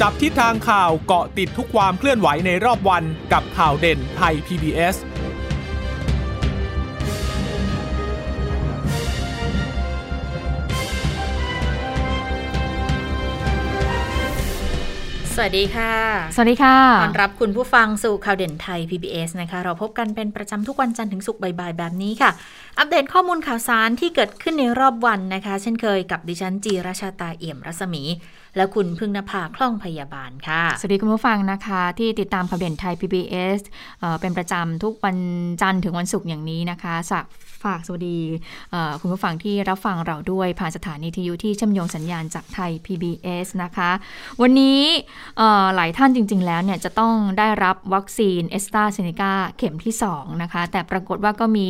จับทิศทางข่าวเกาะติดทุกความเคลื่อนไหวในรอบวันกับข่าวเด่นไทย PBS สวัสดีค่ะ สวัสดีค่ะ ต้อนรับคุณผู้ฟังสู่ข่าวเด่นไทย PBS นะคะ เราพบกันเป็นประจำทุกวันจันทร์ถึงศุกร์บ่ายๆ แบบนี้ค่ะ อัปเดตข้อมูลข่าวสารที่เกิดขึ้นในรอบวันนะคะ เช่นเคยกับดิฉันจีราชาตาเอี่ยมรัศมี และคุณพึ่งนภาคล่องพยาบาลค่ะ สวัสดีคุณผู้ฟังนะคะ ที่ติดตามข่าวเด่นไทย PBS เเป็นประจำทุกวันจันทร์ถึงวันศุกร์อย่างนี้นะคะสัก ฝากสวัสดีคุณผู้ฟังที่รับฟังเราด้วยผ่านสถานีทียูที่เชื่อมโยงสัญญาณจากไทย PBS นะคะ วันนี้หลายท่านจริง ๆ แล้วเนี่ยจะต้องได้รับวัคซีนแอสตราเซเนกาเข็มที่ 2 นะคะ แต่ปรากฏว่าก็มี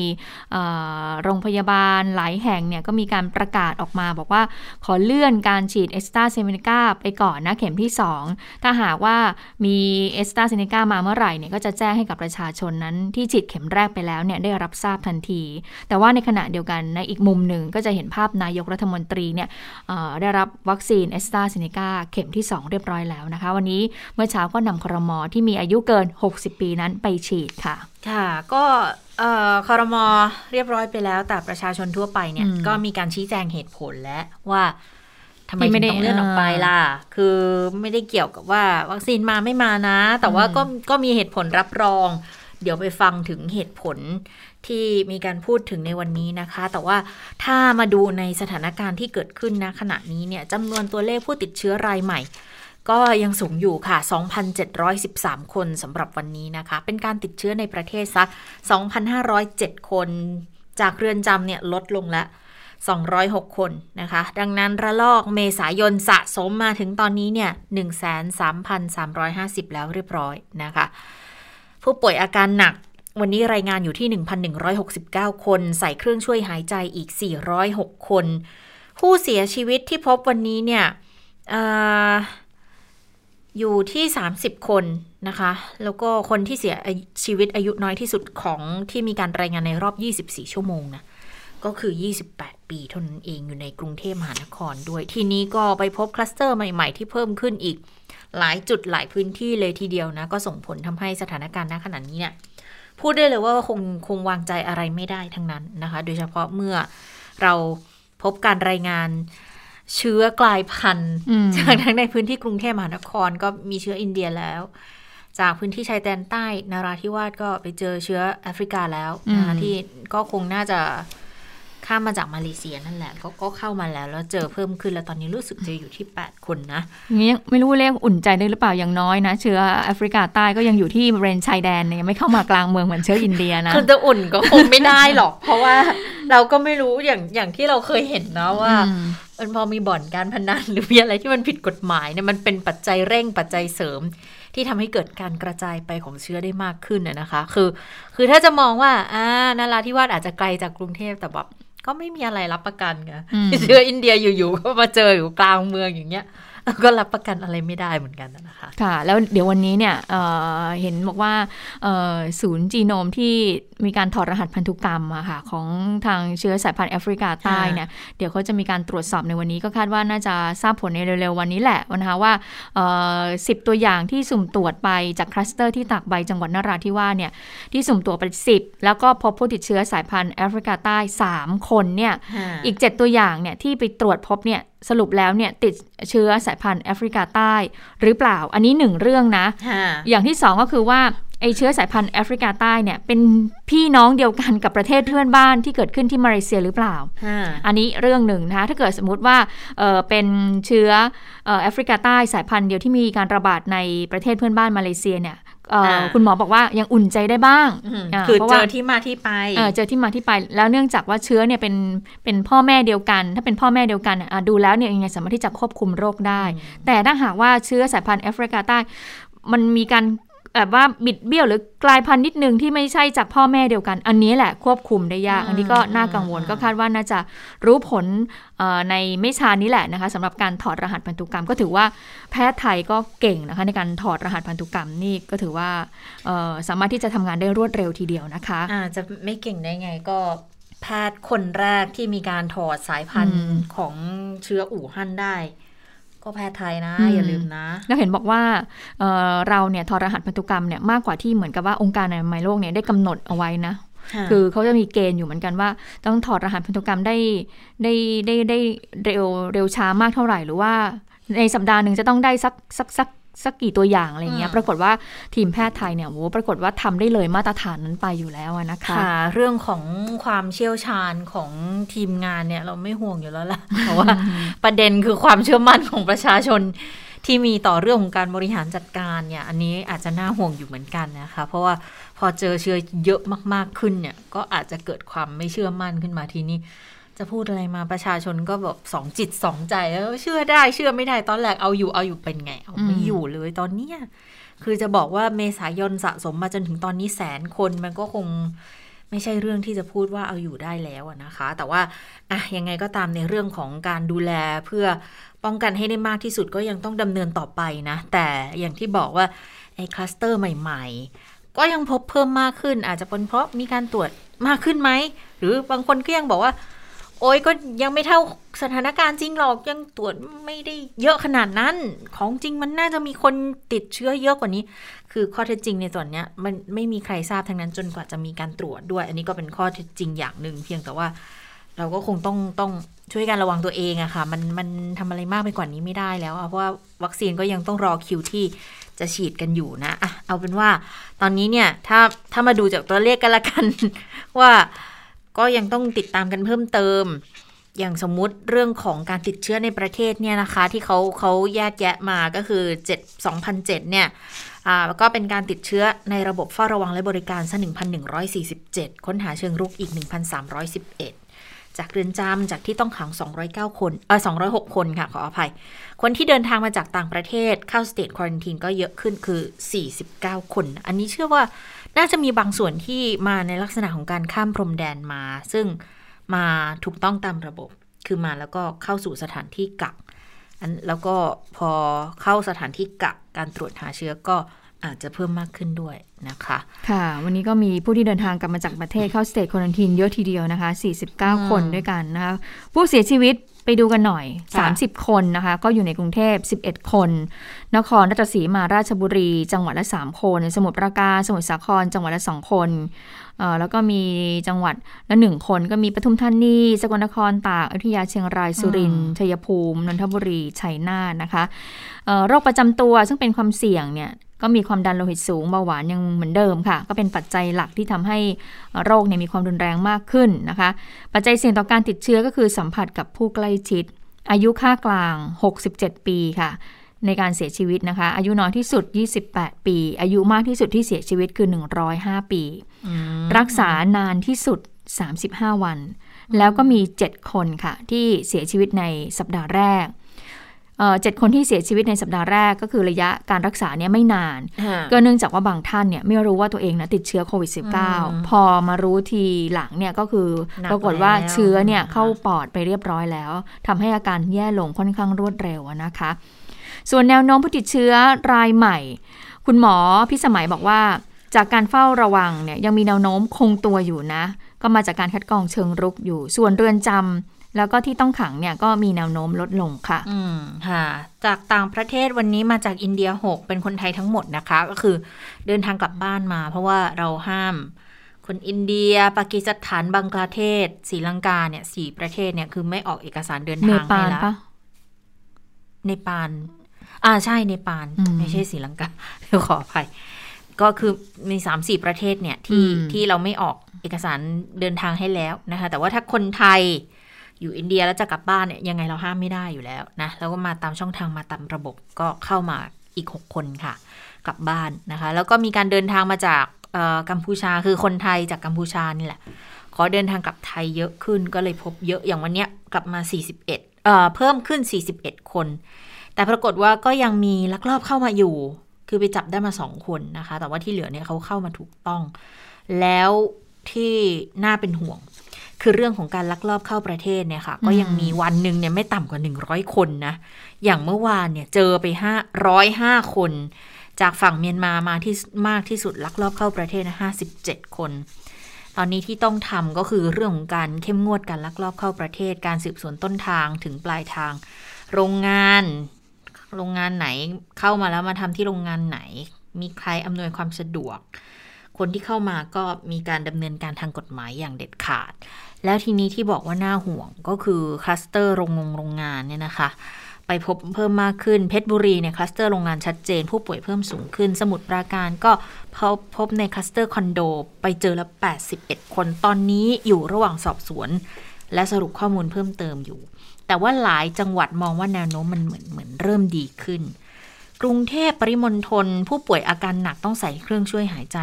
โรงพยาบาลหลายแห่งเนี่ยก็มีการประกาศออกมาบอกว่าขอเลื่อนการฉีดแอสตราเซเนกาไปก่อนนะเข็มที่ 2 ถ้าหากว่ามีแอสตราเซเนกามาเมื่อไหร่เนี่ยก็จะแจ้งให้กับประชาชนนั้นที่ฉีดเข็มแรกไปแล้วเนี่ยได้รับทราบทันทีแต่ว่าในขณะเดียวกันในอีกมุมหนึ่งก็จะเห็นภาพนายกรัฐมนตรีเนี่ยเอ่อได้รับวัคซีนแอสตราเซเนกาเข็มที่ 2 เรียบร้อยแล้วนะคะ วันนี้เมื่อเช้าก็นำครมที่มีอายุเกิน 60 ปีนั้นไปฉีดค่ะ ค่ะก็เอ่อคอรมอเรียบร้อยไปแล้ว แต่ประชาชนทั่วไปเนี่ยอืมก็มีการชี้แจงเหตุผลแล้วว่าทำไมที่ถึไม่งได้ต้องเลื่อนออกไปล่ะ คือไม่ได้เกี่ยวกับว่าวัคซีนมาไม่มานะ แต่ว่าก็ก็มีเหตุผลรับรอง เดี๋ยวไปฟังถึงเหตุผล ที่มีการพูดถึงในวันนี้นะคะ แต่ว่าถ้ามาดูในสถานการณ์ที่เกิดขึ้นนะขณะนี้เนี่ยจำนวนตัวเลขผู้ติดเชื้อรายใหม่ ก็ยังสูงอยู่ค่ะ 2,713 คนสำหรับวันนี้นะคะ เป็นการติดเชื้อในประเทศซะ 2,507 คน จากเรือนจำเนี่ยลดลงละ206 คนนะคะ ดังนั้นระลอกเมษายนสะสมมาถึงตอนนี้เนี่ย 13,350 แล้วเรียบร้อยนะคะ ผู้ป่วยอาการหนัก วันนี้รายงานอยู่ที่ 1,169 คน ใส่เครื่องช่วยหายใจอีก 406 คน ผู้เสียชีวิตที่พบวันนี้เนี่ยเอ่ออยู่ที่ 30 คนนะคะ แล้วก็คนที่เสียชีวิตอายุน้อยที่สุดของที่มีการรายงานในรอบ 24 ชั่วโมงนะ ก็คือ 28 ปีเท่านั้นเองอยู่ในกรุงเทพมหานครด้วย ทีนี้ก็ไปพบคลัสเตอร์ใหม่ ๆ ที่เพิ่มขึ้นอีกหลายจุดหลายพื้นที่เลยทีเดียวนะ ก็ส่งผลทำให้สถานการณ์ณขณะนี้เนี่ย พูดได้เลยว่าคงคงวางใจอะไรไม่ได้ทั้งนั้นนะคะ โดยเฉพาะเมื่อเราพบการรายงานเชื้อกลายพันธุ์อืมจากทั้งในพื้นที่กรุงเทพมหานครก็มีเชื้ออินเดียแล้ว จากพื้นที่ชายแดนใต้นาราธิวาสก็ไปเจอเชื้อแอฟริกาแล้วนะคะอืมที่ก็คงน่าจะ ข้ามมาจากมาเลเซียนั่นแหละก็ก็เข้ามาแล้วแล้วเจอเพิ่มขึ้นแล้วตอนนี้รู้สึกจะอยู่ที่ 8 คนนะอย่างนี้ยังไม่รู้เลขอุ่นใจได้หรือเปล่าอย่างน้อยนะ เชื้อแอฟริกาใต้ก็ยังอยู่ที่บริเวณชายแดนเนี่ยยังไม่เข้ามากลางเมืองเหมือนเชื้ออินเดียนะคือจะอุ่นก็คงไม่ได้หรอก เพราะว่าเราก็ไม่รู้อย่างอย่างที่เราเคยเห็นนะว่าอืมมันพอมีบ่อนการพนันหรือมีอะไรที่มันผิดกฎหมายเนี่ยมันเป็นปัจจัยเร่งปัจจัยเสริม ที่ทำให้เกิดการกระจายไปของเชื้อได้มากขึ้นนะนะคะ คือ คือถ้าจะมองว่าอ่านาราธิวาสอาจจะไกลจากกรุงเทพแต่แบบ ก็ไม่มีอะไรรับประกันไงอืมเชื้ออินเดียอยู่ๆก็มาเจออยู่กลางเมืองอย่างเงี้ย ก็รับประกันอะไรไม่ได้เหมือนกันนะคะค่ะ แล้วเดี๋ยววันนี้เนี่ยเอ่อเห็นบอกว่าเอ่อศูนย์จีโนมที่มีการถอดรหัสพันธุกรรมอะค่ะของทางเชื้อสายพันธุ์แอฟริกาใต้เนี่ยเดี๋ยวเขาจะมีการตรวจสอบในวันนี้ก็คาดว่าน่าจะทราบผลในเร็วๆวันนี้แหละนะคะว่าสิบตัวอย่างที่สุ่มตรวจไปจากคลัสเตอร์ที่ตากใบจังหวัดนราธิวาสเนี่ยที่สุ่มตรวจไปสิบแล้วก็พบผู้ติดเชื้อสายพันธุ์แอฟริกาใต้สามคนเนี่ยอีก 7 ตัวอย่างเนี่ยที่ไปตรวจพบเนี่ย สรุปแล้วเนี่ยติดเชื้อสายพันธุ์แอฟริกาใต้หรือเปล่า อันนี้หนึ่งเรื่องนะค่ะอย่างที่สองก็คือว่าไอเชื้อสายพันธุ์แอฟริกาใต้เนี่ยเป็นพี่น้องเดียวกันกับประเทศเพื่อนบ้านที่เกิดขึ้นที่มาเลเซียหรือเปล่าค่ะอันนี้เรื่องหนึ่งนะคะถ้าเกิดสมมติว่าเอ่อเป็นเชื้อเอ่อแอฟริกาใต้สายพันธุ์เดียวที่มีการระบาดในประเทศเพื่อนบ้านมาเลเซียเนี่ยเอ่ออา คุณหมอบอกว่ายังอุ่นใจได้บ้างอืมาคือพราะเจว่าอที่มาที่ไปเออเจอที่มาที่ไป แล้วเนื่องจากว่าเชื้อเนี่ยเป็นเป็นพ่อแม่เดียวกัน ถ้าเป็นพ่อแม่เดียวกันอะดูแล้วเนี่ยยังไงสามารถที่จะควบคุมโรคได้ แต่ถ้าหากว่าเชื้อสายพันธุ์แอฟริกาใต้มันมีการ แบบว่าบิดเบี้ยวหรือกลายพันธุ์นิดนึงที่ไม่ใช่จากพ่อแม่เดียวกัน อันนี้แหละควบคุมได้ยากอืมอันนี้ก็น่ากังวลอืมก็คาดว่าน่าจะรู้ผลเอ่อในไม่ช้านี้แหละนะคะสำหรับการถอดรหัสพันธุกรรม ก็ถือว่าแพทย์ไทยก็เก่งนะคะในการถอดรหัสพันธุกรรมนี่ก็ถือว่าเอ่อสามารถที่จะทำงานได้รวดเร็วทีเดียวนะคะอ่าจะไม่เก่งได้ไงก็แพทย์คนแรกที่มีการถอดสายพันอืธุ์มของเชื้ออู่ฮั่นได้ ก็แพทย์ไทยนะ อย่าลืมนะ แล้วเห็นบอกว่าเเราเนี่ยทอรหัสพันธุกรรมเนี่ยมากกว่าที่เหมือนกับว่าองค์การอนามัยโลกเนี่ยได้กำหนดเอาไว้นะคือเขาจะมีเกณฑ์อยู่เหมือนกันว่า ต้องถอดรหัสพันธุกรรมได้ได้ได้ได้เร็วเร็วช้ามากเท่าไหร่หรือว่า ในสัปดาห์หนึ่งจะต้องได้สักสักสัก สักกี่ตัวอย่างอะไรเงี้ยปรากฏว่าทีมแพทย์ไทยเนี่ยโอ้ปรากฏว่าทำได้เลยมาตรฐานนั้นไปอยู่แล้วนะคะค่ะ เรื่องของความเชี่ยวชาญของทีมงานเนี่ย เราไม่ห่วงอยู่แล้วล่ะเพราะว่าประเด็นคือความเชื่อมั่นของประชาชนที่มีต่อเรื่องของการบริหารจัดการเนี่ย อันนี้อาจจะน่าห่วงอยู่เหมือนกันนะคะ เพราะว่าพอเจอเชื้อเยอะมากๆขึ้นเนี่ย ก็อาจจะเกิดความไม่เชื่อมั่นขึ้นมาทีนี้ จะพูดอะไรมาประชาชนก็แบบสองจิตสองใจแล้วเชื่อได้เชื่อไม่ได้ตอนแรกเอาอยู่เอาอยู่เป็นไง เอาไม่อยู่เลยตอนเนี้ยคือจะบอกว่าเมษายนสะสมมาจนถึงตอนนี้แสนคนมันก็คงไม่ใช่เรื่องที่จะพูดว่าเอาอยู่ได้แล้วนะคะ แต่ว่าอะยังไงก็ตามในเรื่องของการดูแลเพื่อป้องกันให้ได้มากที่สุดก็ยังต้องดำเนินต่อไปนะ แต่อย่างที่บอกว่าไอ้คลัสเตอร์ใหม่ๆ ก็ยังพบเพิ่มมากขึ้นอาจจะเป็นเพราะมีการตรวจมากขึ้นไหม หรือบางคนก็ยังบอกว่า โอ้ยก็ยังไม่เท่าสถานการณ์จริงหรอกยังตรวจไม่ได้เยอะขนาดนั้น ของจริงมันน่าจะมีคนติดเชื้อเยอะกว่านี้ คือข้อเท็จจริงในส่วนนี้มันไม่มีใครทราบทั้งนั้นจนกว่าจะมีการตรวจด้วย อันนี้ก็เป็นข้อเท็จจริงอย่างหนึ่งเพียงแต่ว่า เราก็คงต้องต้องช่วยกันระวังตัวเองอะค่ะ มันมันทำอะไรมากไปกว่านี้ไม่ได้แล้วเพราะว่าวัคซีนก็ยังต้องรอคิวที่จะฉีดกันอยู่นะอะเอาเป็นว่าตอนนี้เนี่ยถ้าถ้ามาดูจากตัวเลขกันละกันว่า ก็ยังต้องติดตามกันเพิ่มเติม อย่างสมมุติเรื่องของการติดเชื้อในประเทศเนี่ยนะคะ ที่เขาเขาแยกแยะมาก็คือ7 2007เนี่ยอ่าก็เป็นการติดเชื้อในระบบเฝ้าระวังและบริการซะ1,147 ค้นหาเชิงรุกอีก 1,311จากเรือนจำจากที่ต้องขัง 209 คนเออ206 คนค่ะ ขออภัย คนที่เดินทางมาจากต่างประเทศเข้าสเตทควอนตินก็เยอะขึ้นคือ 49 คน อันนี้เชื่อว่า น่าจะมีบางส่วนที่มาในลักษณะของการข้ามพรมแดนมา ซึ่งมาถูกต้องตามระบบ คือมาแล้วก็เข้าสู่สถานที่กักอันแล้วก็พอเข้าสถานที่กักการตรวจหาเชื้อก็อาจจะเพิ่มมากขึ้นด้วยนะคะ ค่ะ วันนี้ก็มีผู้ที่เดินทางกลับมาจากประเทศเข้าสเตทควอนตินเยอะทีเดียวนะคะ 49 คนด้วยกันนะคะ ผู้เสียชีวิต ไปดูกันหน่อย 30 คนนะคะ ก็อยู่ในกรุงเทพ 11 คน นครราชสีมาราชบุรี จังหวัดละ 3 คน สมุทรปราการสมุทรสาคร จังหวัดละ 2 คนแล้วก็มีจังหวัดละหนึ่งคนก็มีปทุมธานีสกลนครตากอยุธยาเชียงรายสุรินทร์ชัยภูมินนทบุรีชัยนาทนะคะโรคประจำตัวซึ่งเป็นความเสี่ยงเนี่ย ก็มีความดันโลหิตสูงเบาหวานยังเหมือนเดิมค่ะ ก็เป็นปัจจัยหลักที่ทำให้โรคเนี่ยมีความรุนแรงมากขึ้นนะคะ ปัจจัยเสี่ยงต่อการติดเชื้อก็คือสัมผัสกับผู้ใกล้ชิด อายุค่ากลาง 67 ปีค่ะ ในการเสียชีวิตนะคะ อายุน้อยที่สุด 28 ปี อายุมากที่สุดที่เสียชีวิตคือ 105 ปี รักษานานที่สุด 35 วัน แล้วก็มี 7 คนค่ะ ที่เสียชีวิตในสัปดาห์แรก เจ็ดคนที่เสียชีวิตในสัปดาห์แรกก็คือระยะการรักษาเนี่ยไม่นาน ก็เนื่องจากว่าบางท่านเนี่ยไม่รู้ว่าตัวเองนะติดเชื้อโควิด -19 พอมารู้ทีหลังเนี่ยก็คือปรากฏว่าเชื้อเนี่ยเข้าปอดไปเรียบร้อยแล้วทำให้อาการแย่ลงค่อนข้างรวดเร็วนะคะ ส่วนแนวโน้มผู้ติดเชื้อรายใหม่ คุณหมอพิสมัยบอกว่าจากการเฝ้าระวังเนี่ยยังมีแนวโน้มคงตัวอยู่นะ ก็มาจากการคัดกรองเชิงรุกอยู่ ส่วนเรือนจำ แล้วก็ที่ต้องขังเนี่ยก็มีแนวโน้มลดลงค่ะ อืมค่ะ จากต่างประเทศวันนี้มาจากอินเดียหกเป็นคนไทยทั้งหมดนะคะ ก็คือเดินทางกลับบ้านมา เพราะว่าเราห้าม คนอินเดีย ปากีสถานบังกลาเทศศรีลังกาเนี่ยสี่ประเทศเนี่ยคือไม่ออกเอกสารเดินทางให้แล้วในปาน อ่าใช่ในปาน ไม่ใช่ศรีลังกาเดี๋ยวขออภัยก็คือมีสามสี่ประเทศเนี่ยที่ที่เราไม่ออกเอกสารเดินทางให้แล้วนะคะ แต่ว่าถ้าคนไทย อยู่อินเดียแล้วจะกลับบ้านเนี่ยยังไงเราห้ามไม่ได้อยู่แล้วนะแล้วก็มาตามช่องทางมาตามระบบก็เข้ามาอีก 6 คนค่ะ กลับบ้านนะคะ แล้วก็มีการเดินทางมาจากกัมพูชาคือคนไทยจากกัมพูชานี่แหละ ขอเดินทางกลับไทยเยอะขึ้นก็เลยพบเยอะอย่างวันนี้กลับมา 41เเพิ่มขึ้น 41 คน แต่ปรากฏว่าก็ยังมีลักลอบเข้ามาอยู่ คือไปจับได้มาสองคนนะคะ แต่ว่าที่เหลือเนี่ยเขาเข้ามาถูกต้อง แล้วที่น่าเป็นห่วง คือเรื่องของการลักลอบเข้าประเทศเนี่ยค่ะ ก็ยังมีวันหนึ่งเนี่ยไม่ต่ำกว่าหนึ่งร้อยคนนะ อย่างเมื่อวานเนี่ยเจอไปห้าร้อยห้าคน จากฝั่งเมียนมามาที่มากที่สุดลักลอบเข้าประเทศนะห้าสิบเจ็ดคน ตอนนี้ที่ต้องทำก็คือเรื่องของการเข้มงวดการลักลอบเข้าประเทศ การสืบสวนต้นทางถึงปลายทาง โรงงานโรงงานไหนเข้ามาแล้วมาทำที่โรงงานไหน มีใครอำนวยความสะดวก คนที่เข้ามาก็มีการดำเนินการทางกฎหมายอย่างเด็ดขาด แล้วทีนี้ที่บอกว่าน่าห่วงก็คือคลัสเตอร์โรงงงโรงงานเนี่ยนะคะ ไปพบเพิ่มมากขึ้นเพชรบุรีเนี่ยคลัสเตอร์โรงงานชัดเจน ผู้ป่วยเพิ่มสูงขึ้น สมุทรปราการก็พบพบในคลัสเตอร์คอนโด ไปเจอแล้ว81 คนตอนนี้อยู่ระหว่างสอบสวน และสรุปข้อมูลเพิ่มเติมอยู่ แต่ว่าหลายจังหวัดมองว่าแนวโน้มมันเหมือนเหมือนเริ่มดีขึ้น กรุงเทพปริมณฑลผู้ป่วยอาการหนักต้องใส่เครื่องช่วยหายใจ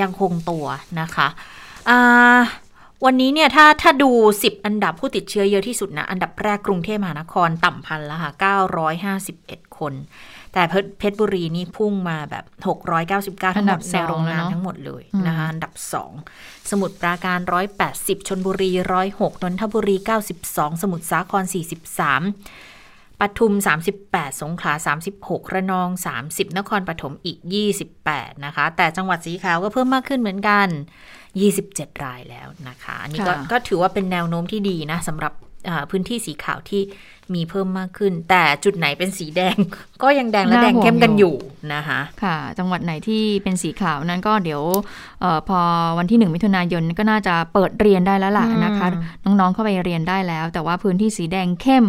ยังคงตัวนะคะอ่า วันนี้เนี่ยถ้าถ้าดู 10 อันดับผู้ติดเชื้อเยอะที่สุดนะ อันดับแรกกรุงเทพมหานครต่ำพันแล้วค่ะ 951 คน แต่เพชรเพชรบุรีนี่พุ่งมาแบบ 699 ทั้งหมดในโรงงานทั้งหมดเลยนะคะอันดับ 2 สมุทรปราการ 180 ชนบุรี 106 นนทบุรี 92 สมุทรสาคร 43ปทุม 38 สงขลา 36 ระนอง 30 นครปฐมอีก 28 นะคะ แต่จังหวัดสีขาวก็เพิ่มมากขึ้นเหมือนกัน 27 รายแล้วนะคะ อันนี้ก็ค่ะก็ถือว่าเป็นแนวโน้มที่ดีนะสำหรับอ่าพื้นที่สีขาวที่มีเพิ่มมากขึ้น แต่จุดไหนเป็นสีแดง ก็ยังแดงและน่าแดงเข้มกันห่วงอยู่นะคะค่ะ จังหวัดไหนที่เป็นสีขาวนั้นก็เดี๋ยวเออพอวันที่หนึ่งมิถุนายนก็น่าจะเปิดเรียนได้แล้วล่ะอืมนะคะ น้องๆเข้าไปเรียนได้แล้ว แต่ว่าพื้นที่สีแดงเข้ม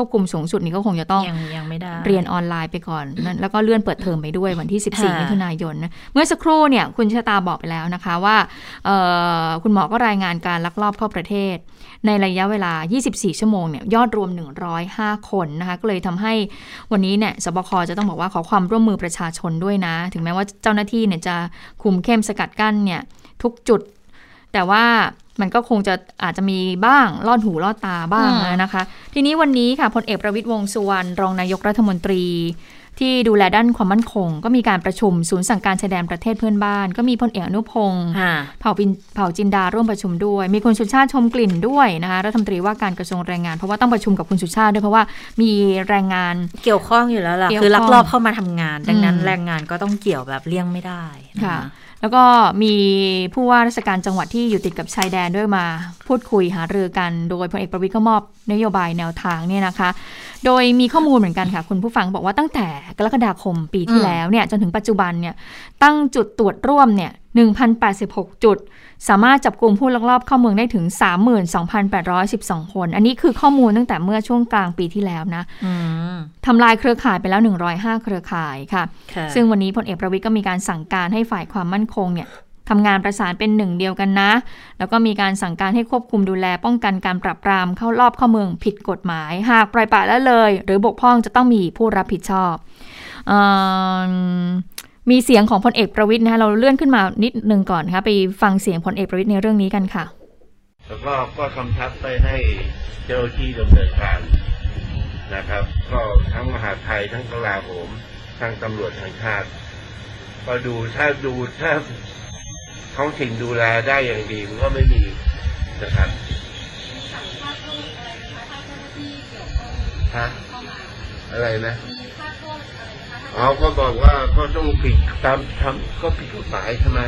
ควบคุมสูงสุดนี้ก็คงจะต้องยังยังไม่ได้เรียนออนไลน์ไปก่อนนั่นแล้วก็เลื่อนเปิดเทอมไปด้วยวันที่ค่ะ14 มิถุนายนนะเมื่อสักครู่เนี่ยคุณชะตาบอกไปแล้วนะคะว่าเอ่อคุณหมอก็รายงานการลักลอบเข้าประเทศ ในระยะเวลา 24 ชั่วโมงเนี่ยยอดรวม 105 คนนะคะก็เลยทำให้วันนี้เนี่ยสบคจะต้องบอกว่าขอความร่วมมือประชาชนด้วยนะ ถึงแม้ว่าเจ้าหน้าที่เนี่ยจะคุมเข้มสกัดกั้นเนี่ยทุกจุด แต่ว่า มันก็คงจะอาจจะมีบ้างลอดหูลอดตาบ้างอืมนะคะ ทีนี้วันนี้ค่ะพลเอกประวิตยวงษ์สุวรรณรองนายกรัฐมนตรี ที่ดูแลด้านความมั่นคง ก็มีการประชุมศูนย์สั่งการชายแดนประเทศเพื่อนบ้าน ก็มีพลเอกอนุพงศ์ค่ะเผ่าปินเผ่าจินดาร่วมประชุมด้วย มีคุณสุชาติชมกลิ่นด้วยนะคะรัฐมนตรีว่าการกระทรวงแรงงานเพราะว่าต้องประชุมกับคุณสุชาติด้วยเพราะว่ามีแรงงานเกี่ยวข้องอยู่แล้วล่ะเกี่ยวคือลักข้องลอบเข้ามาทำงาน ดังนั้นอืมแรงงานก็ต้องเกี่ยวแบบเลี่ยงไม่ได้นค่ะ แล้วก็มีผู้ว่าราชการจังหวัดที่อยู่ติดกับชายแดนด้วยมา พูดคุยหารือกัน โดยพลเอกประวิทย์ก็มอบนโยบายแนวทางเนี่ยนะคะ โดยมีข้อมูลเหมือนกันค่ะ คุณผู้ฟังบอกว่าตั้งแต่กรกฎาคมปีที่แล้วเนี่ยจนถึงปัจจุบันเนี่ยตั้งจุดตรวจร่วมเนี่ย1,086 จุด สามารถจับกลุ่มผู้ลักลอบเข้าเมืองได้ถึง 32,812 คน อันนี้คือข้อมูลตั้งแต่เมื่อช่วงกลางปีที่แล้วนะอืมทำลายเครือข่ายไปแล้ว 105 เครือข่ายค่ะค่ะ ซึ่งวันนี้พลเอกประวิทย์ก็มีการสั่งการให้ฝ่ายความมั่นคงเนี่ยทำงานประสานเป็นหนึ่งเดียวกันนะ แล้วก็มีการสั่งการให้ควบคุมดูแล ป้องกันการปราบปรามเข้ารอบเข้าเมืองผิดกฎหมาย หากปล่อยปละละเลย หรือบกพร่องจะต้องมีผู้รับผิดชอบเออ มีเสียงของพลเอกประวิทย์นะคะเราเลื่อนขึ้นมานิดนึงก่อนนะคะไปฟังเสียงพลเอกประวิทย์ในเรื่องนี้กันค่ะ แล้วก็ก็กำชับไปให้เจ้าหน้าที่ดำเนินการนะครับ ก็ทั้งมหาดไทยทั้งกลาโหมทั้งตำรวจแห่งชาติ ก็ดูถ้าดูถ้าท้องถิ่นดูแลได้อย่างดีมันก็ไม่มีนะครับฮะอะไรนะ เอาก็บอกว่าก็ต้องผิดตามทำก็ผิดกฎหมายใช่ไหม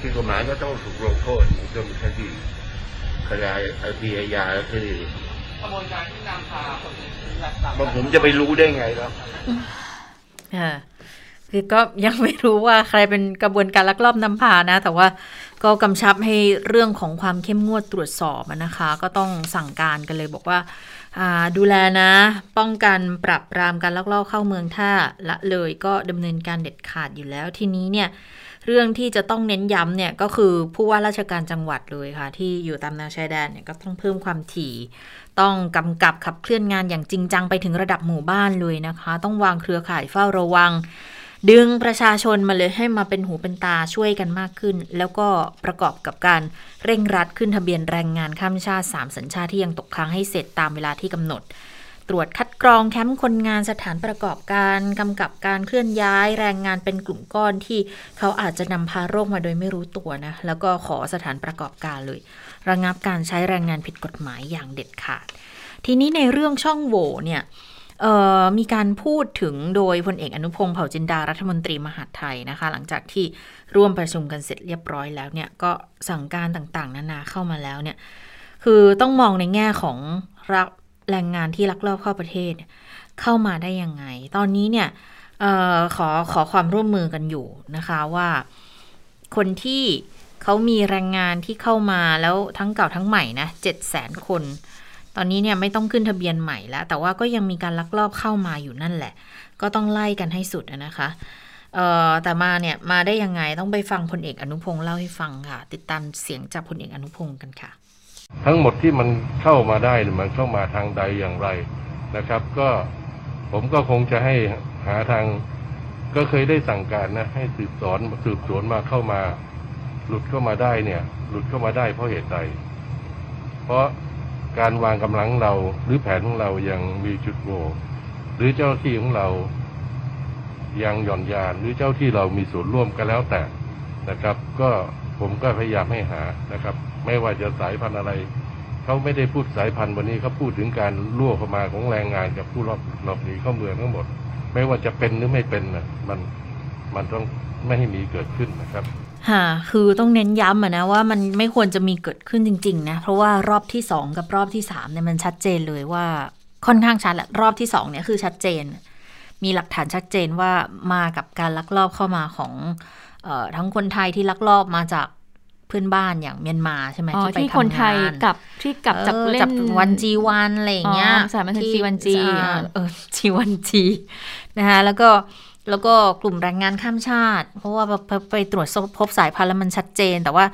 ผิดกฎหมายก็ต้องถูกลงโทษดำเนินคดีขยายอาพียาคดีกระบวนการที่นำพาคนผมจะไปรู้ได้ไงแล้วค่ะคือก็ยังไม่รู้ว่าใครเป็นกระบวนการลักลอบนำพานะ แต่ว่าก็กำชับให้เรื่องของความเข้มงวดตรวจสอบนะคะ ก็ต้องสั่งการกันเลยบอกว่า ดูแลนะ ป้องกันปรับปรามการลักลอบเข้าเมืองถ้าละเลยก็ดำเนินการเด็ดขาดอยู่แล้วทีนี้เนี่ยเรื่องที่จะต้องเน้นย้ำเนี่ยก็คือผู้ว่าราชการจังหวัดเลยค่ะ ที่อยู่ตามแนวชายแดนเนี่ยก็ต้องเพิ่มความถี่ ต้องกำกับขับเคลื่อนงานอย่างจริงจังไปถึงระดับหมู่บ้านเลยนะคะ ต้องวางเครือข่ายเฝ้าระวัง ดึงประชาชนมาเลยให้มาเป็นหูเป็นตาช่วยกันมากขึ้น แล้วก็ประกอบกับการเร่งรัดขึ้นทะเบียนแรงงานข้ามชาติ 3 สัญชาติที่ยังตกค้างให้เสร็จตามเวลาที่กำหนด ตรวจคัดกรองแคมป์คนงานสถานประกอบการกำกับการเคลื่อนย้ายแรงงานเป็นกลุ่มก้อนที่เขาอาจจะนำพาโรคมาโดยไม่รู้ตัวนะ แล้วก็ขอสถานประกอบการเลย ระงับการใช้แรงงานผิดกฎหมายอย่างเด็ดขาด ทีนี้ในเรื่องช่องโหว่เนี่ย มีการพูดถึงโดยพลเอกอนุพงศ์เผ่าจินดารัฐมนตรีมหาดไทยนะคะ หลังจากที่ร่วมประชุมกันเสร็จเรียบร้อยแล้วเนี่ยก็สั่งการต่างๆ นานาเข้ามาแล้วเนี่ยคือต้องมองในแง่ของรับแรงงานที่ลักลอบเข้าประเทศเข้ามาได้ยังไง ตอนนี้เนี่ยออขอขอความร่วมมือกันอยู่นะคะว่าคนที่เขามีแรงงานที่เข้ามาแล้วทั้งเก่าทั้งใหม่นะเจ็ดแสนคน ตอนนี้เนี่ยไม่ต้องขึ้นทะเบียนใหม่แล้ว แต่ว่าก็ยังมีการลักลอบเข้ามาอยู่นั่นแหละ ก็ต้องไล่กันให้สุดนะคะเอ่อแต่มาเนี่ยมาได้ยังไงต้องไปฟังพลเอกอนุพงศ์เล่าให้ฟังค่ะ ติดตามเสียงจากพลเอกอนุพงศ์กันค่ะ ทั้งหมดที่มันเข้ามาได้เนี่ยมันเข้ามาทางใดอย่างไรนะครับ ก็ผมก็คงจะให้หาทางก็เคยได้สั่งการนะให้สืบสอนสืบสวนมาเข้ามา หลุดเข้ามาได้เนี่ย หลุดเข้ามาได้เพราะเหตุใดเพราะ การวางกำลังเราหรือแผนของเรายังมีจุดโหว่หรือเจ้าที่ของเรายังหย่อนยานหรือเจ้าที่เรามีส่วนร่วมก็แล้วแต่นะครับ ก็ผมก็พยายามให้หานะครับ ไม่ว่าจะสายพันธุ์อะไรเขาไม่ได้พูดสายพันธุ์วันนี้เขาพูดถึงการล่วเข้ามาของแรงงานกับผู้รอบรอบหนีเข้าเมืองทั้งหมด ไม่ว่าจะเป็นหรือไม่เป็นนะมันมันต้องไม่ให้มีเกิดขึ้นนะครับ ค่ะคือต้องเน้นย้ำอะนะว่ามันไม่ควรจะมีเกิดขึ้นจริง ๆ นะ เพราะว่ารอบที่สองกับรอบที่สามเนี่ยมันชัดเจนเลยว่าค่อนข้างชัดแหละรอบที่สองเนี่ยคือชัดเจน มีหลักฐานชัดเจนว่ามากับการลักลอบเข้ามาของออทั้งคนไทยที่ลักลอบมาจากเพื่อนบ้านอย่างเมียนมาใช่ไหมอ๋อที่ไปที่ทำคนไทยงานกับที่กลับจากออเล่นวันจีวันอะไรอย่างเงี้ยอ๋อสายบันเทิง G1G อ่าเออจีวันจีนะคะแล้วก็ แล้วก็กลุ่มแรงงานข้ามชาติ เพราะว่าไปไปตรวจพบสายพันธุ์แล้วมันชัดเจน แต่ว่า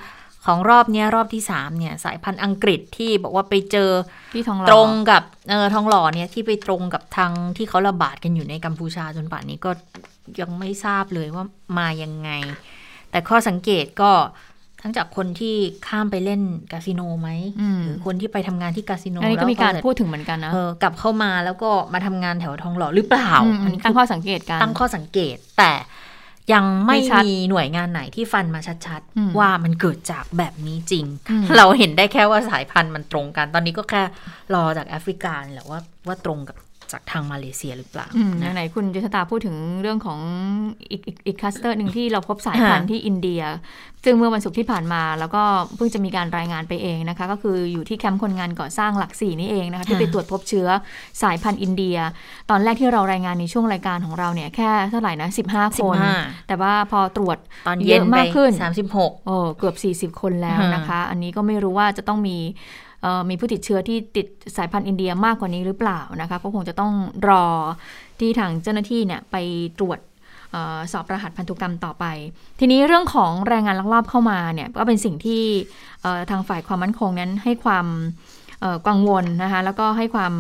ของรอบเนี้ยรอบที่สามเนี่ยสายพันธุ์อังกฤษที่บอกว่าไปเจอที่ทองหล่อตรงกับเออทองหล่อเนี่ยที่ไปตรงกับทางที่เขาระบาดกันอยู่ในกัมพูชาจนป่านนี้ก็ยังไม่ทราบเลยว่ามายังไง แต่ข้อสังเกตก็ ทั้งจากคนที่ข้ามไปเล่นคาสิโนไหมอืมหรือคนที่ไปทำงานที่คาสิโนอันนี้ก็มีการแล้วพูดถึงเหมือนกันนะเออกลับเข้ามาแล้วก็มาทำงานแถวทองหล่อหรือเปล่าอืมอันนี้ตั้งข้อสังเกตกันตั้งข้อสังเกต แต่ยังไม่ไม่ชัดมีหน่วยงานไหนที่ฟันมาชัดอืมๆว่ามันเกิดจากแบบนี้จริงอืมเราเห็นได้แค่ว่าสายพันธุ์มันตรงกัน ตอนนี้ก็แค่รอจากแอฟริกาแหละว่าว่าตรงกับ จากทางมาเลเซียหรือเปล่าอืมนะไหนๆคุณยุทธตาพูดถึงเรื่องของอีกอีกอีกคลัสเตอร์หนึ่งที่เราพบสายพันธุ์ค่ะที่อินเดีย ซึ่งเมื่อวันศุกร์ที่ผ่านมา แล้วก็เพิ่งจะมีการรายงานไปเองนะคะ ก็คืออยู่ที่แคมป์คนงานก่อสร้างหลักสี่นี่เองนะคะที่ไปตรวจพบเชื้อสายพันธุ์อินเดีย ตอนแรกที่เรารายงานในช่วงรายการของเราเนี่ยแค่เท่าไหร่นะ15สิคบนห้าแต่ว่าพอตรวจตอนเยเย็นอะไปมากขึ้นสามสิบหกโอ้เกือบ40คนแล้วนะคะ อันนี้ก็ไม่รู้ว่าจะต้องมีเอ่อ มีผู้ติดเชื้อที่ติดสายพันธุ์อินเดียมากกว่านี้หรือเปล่านะคะก็คงจะต้องรอที่ทางเจ้าหน้าที่เนี่ยไปตรวจออสอบรหัสพันธุกรรมต่อไป ทีนี้เรื่องของแรงงานลักลอบเข้ามาเนี่ยก็เป็นสิ่งที่ทางฝ่ายความมั่นคงนั้นให้ความ กังวลนะคะแล้วก็ให้ความ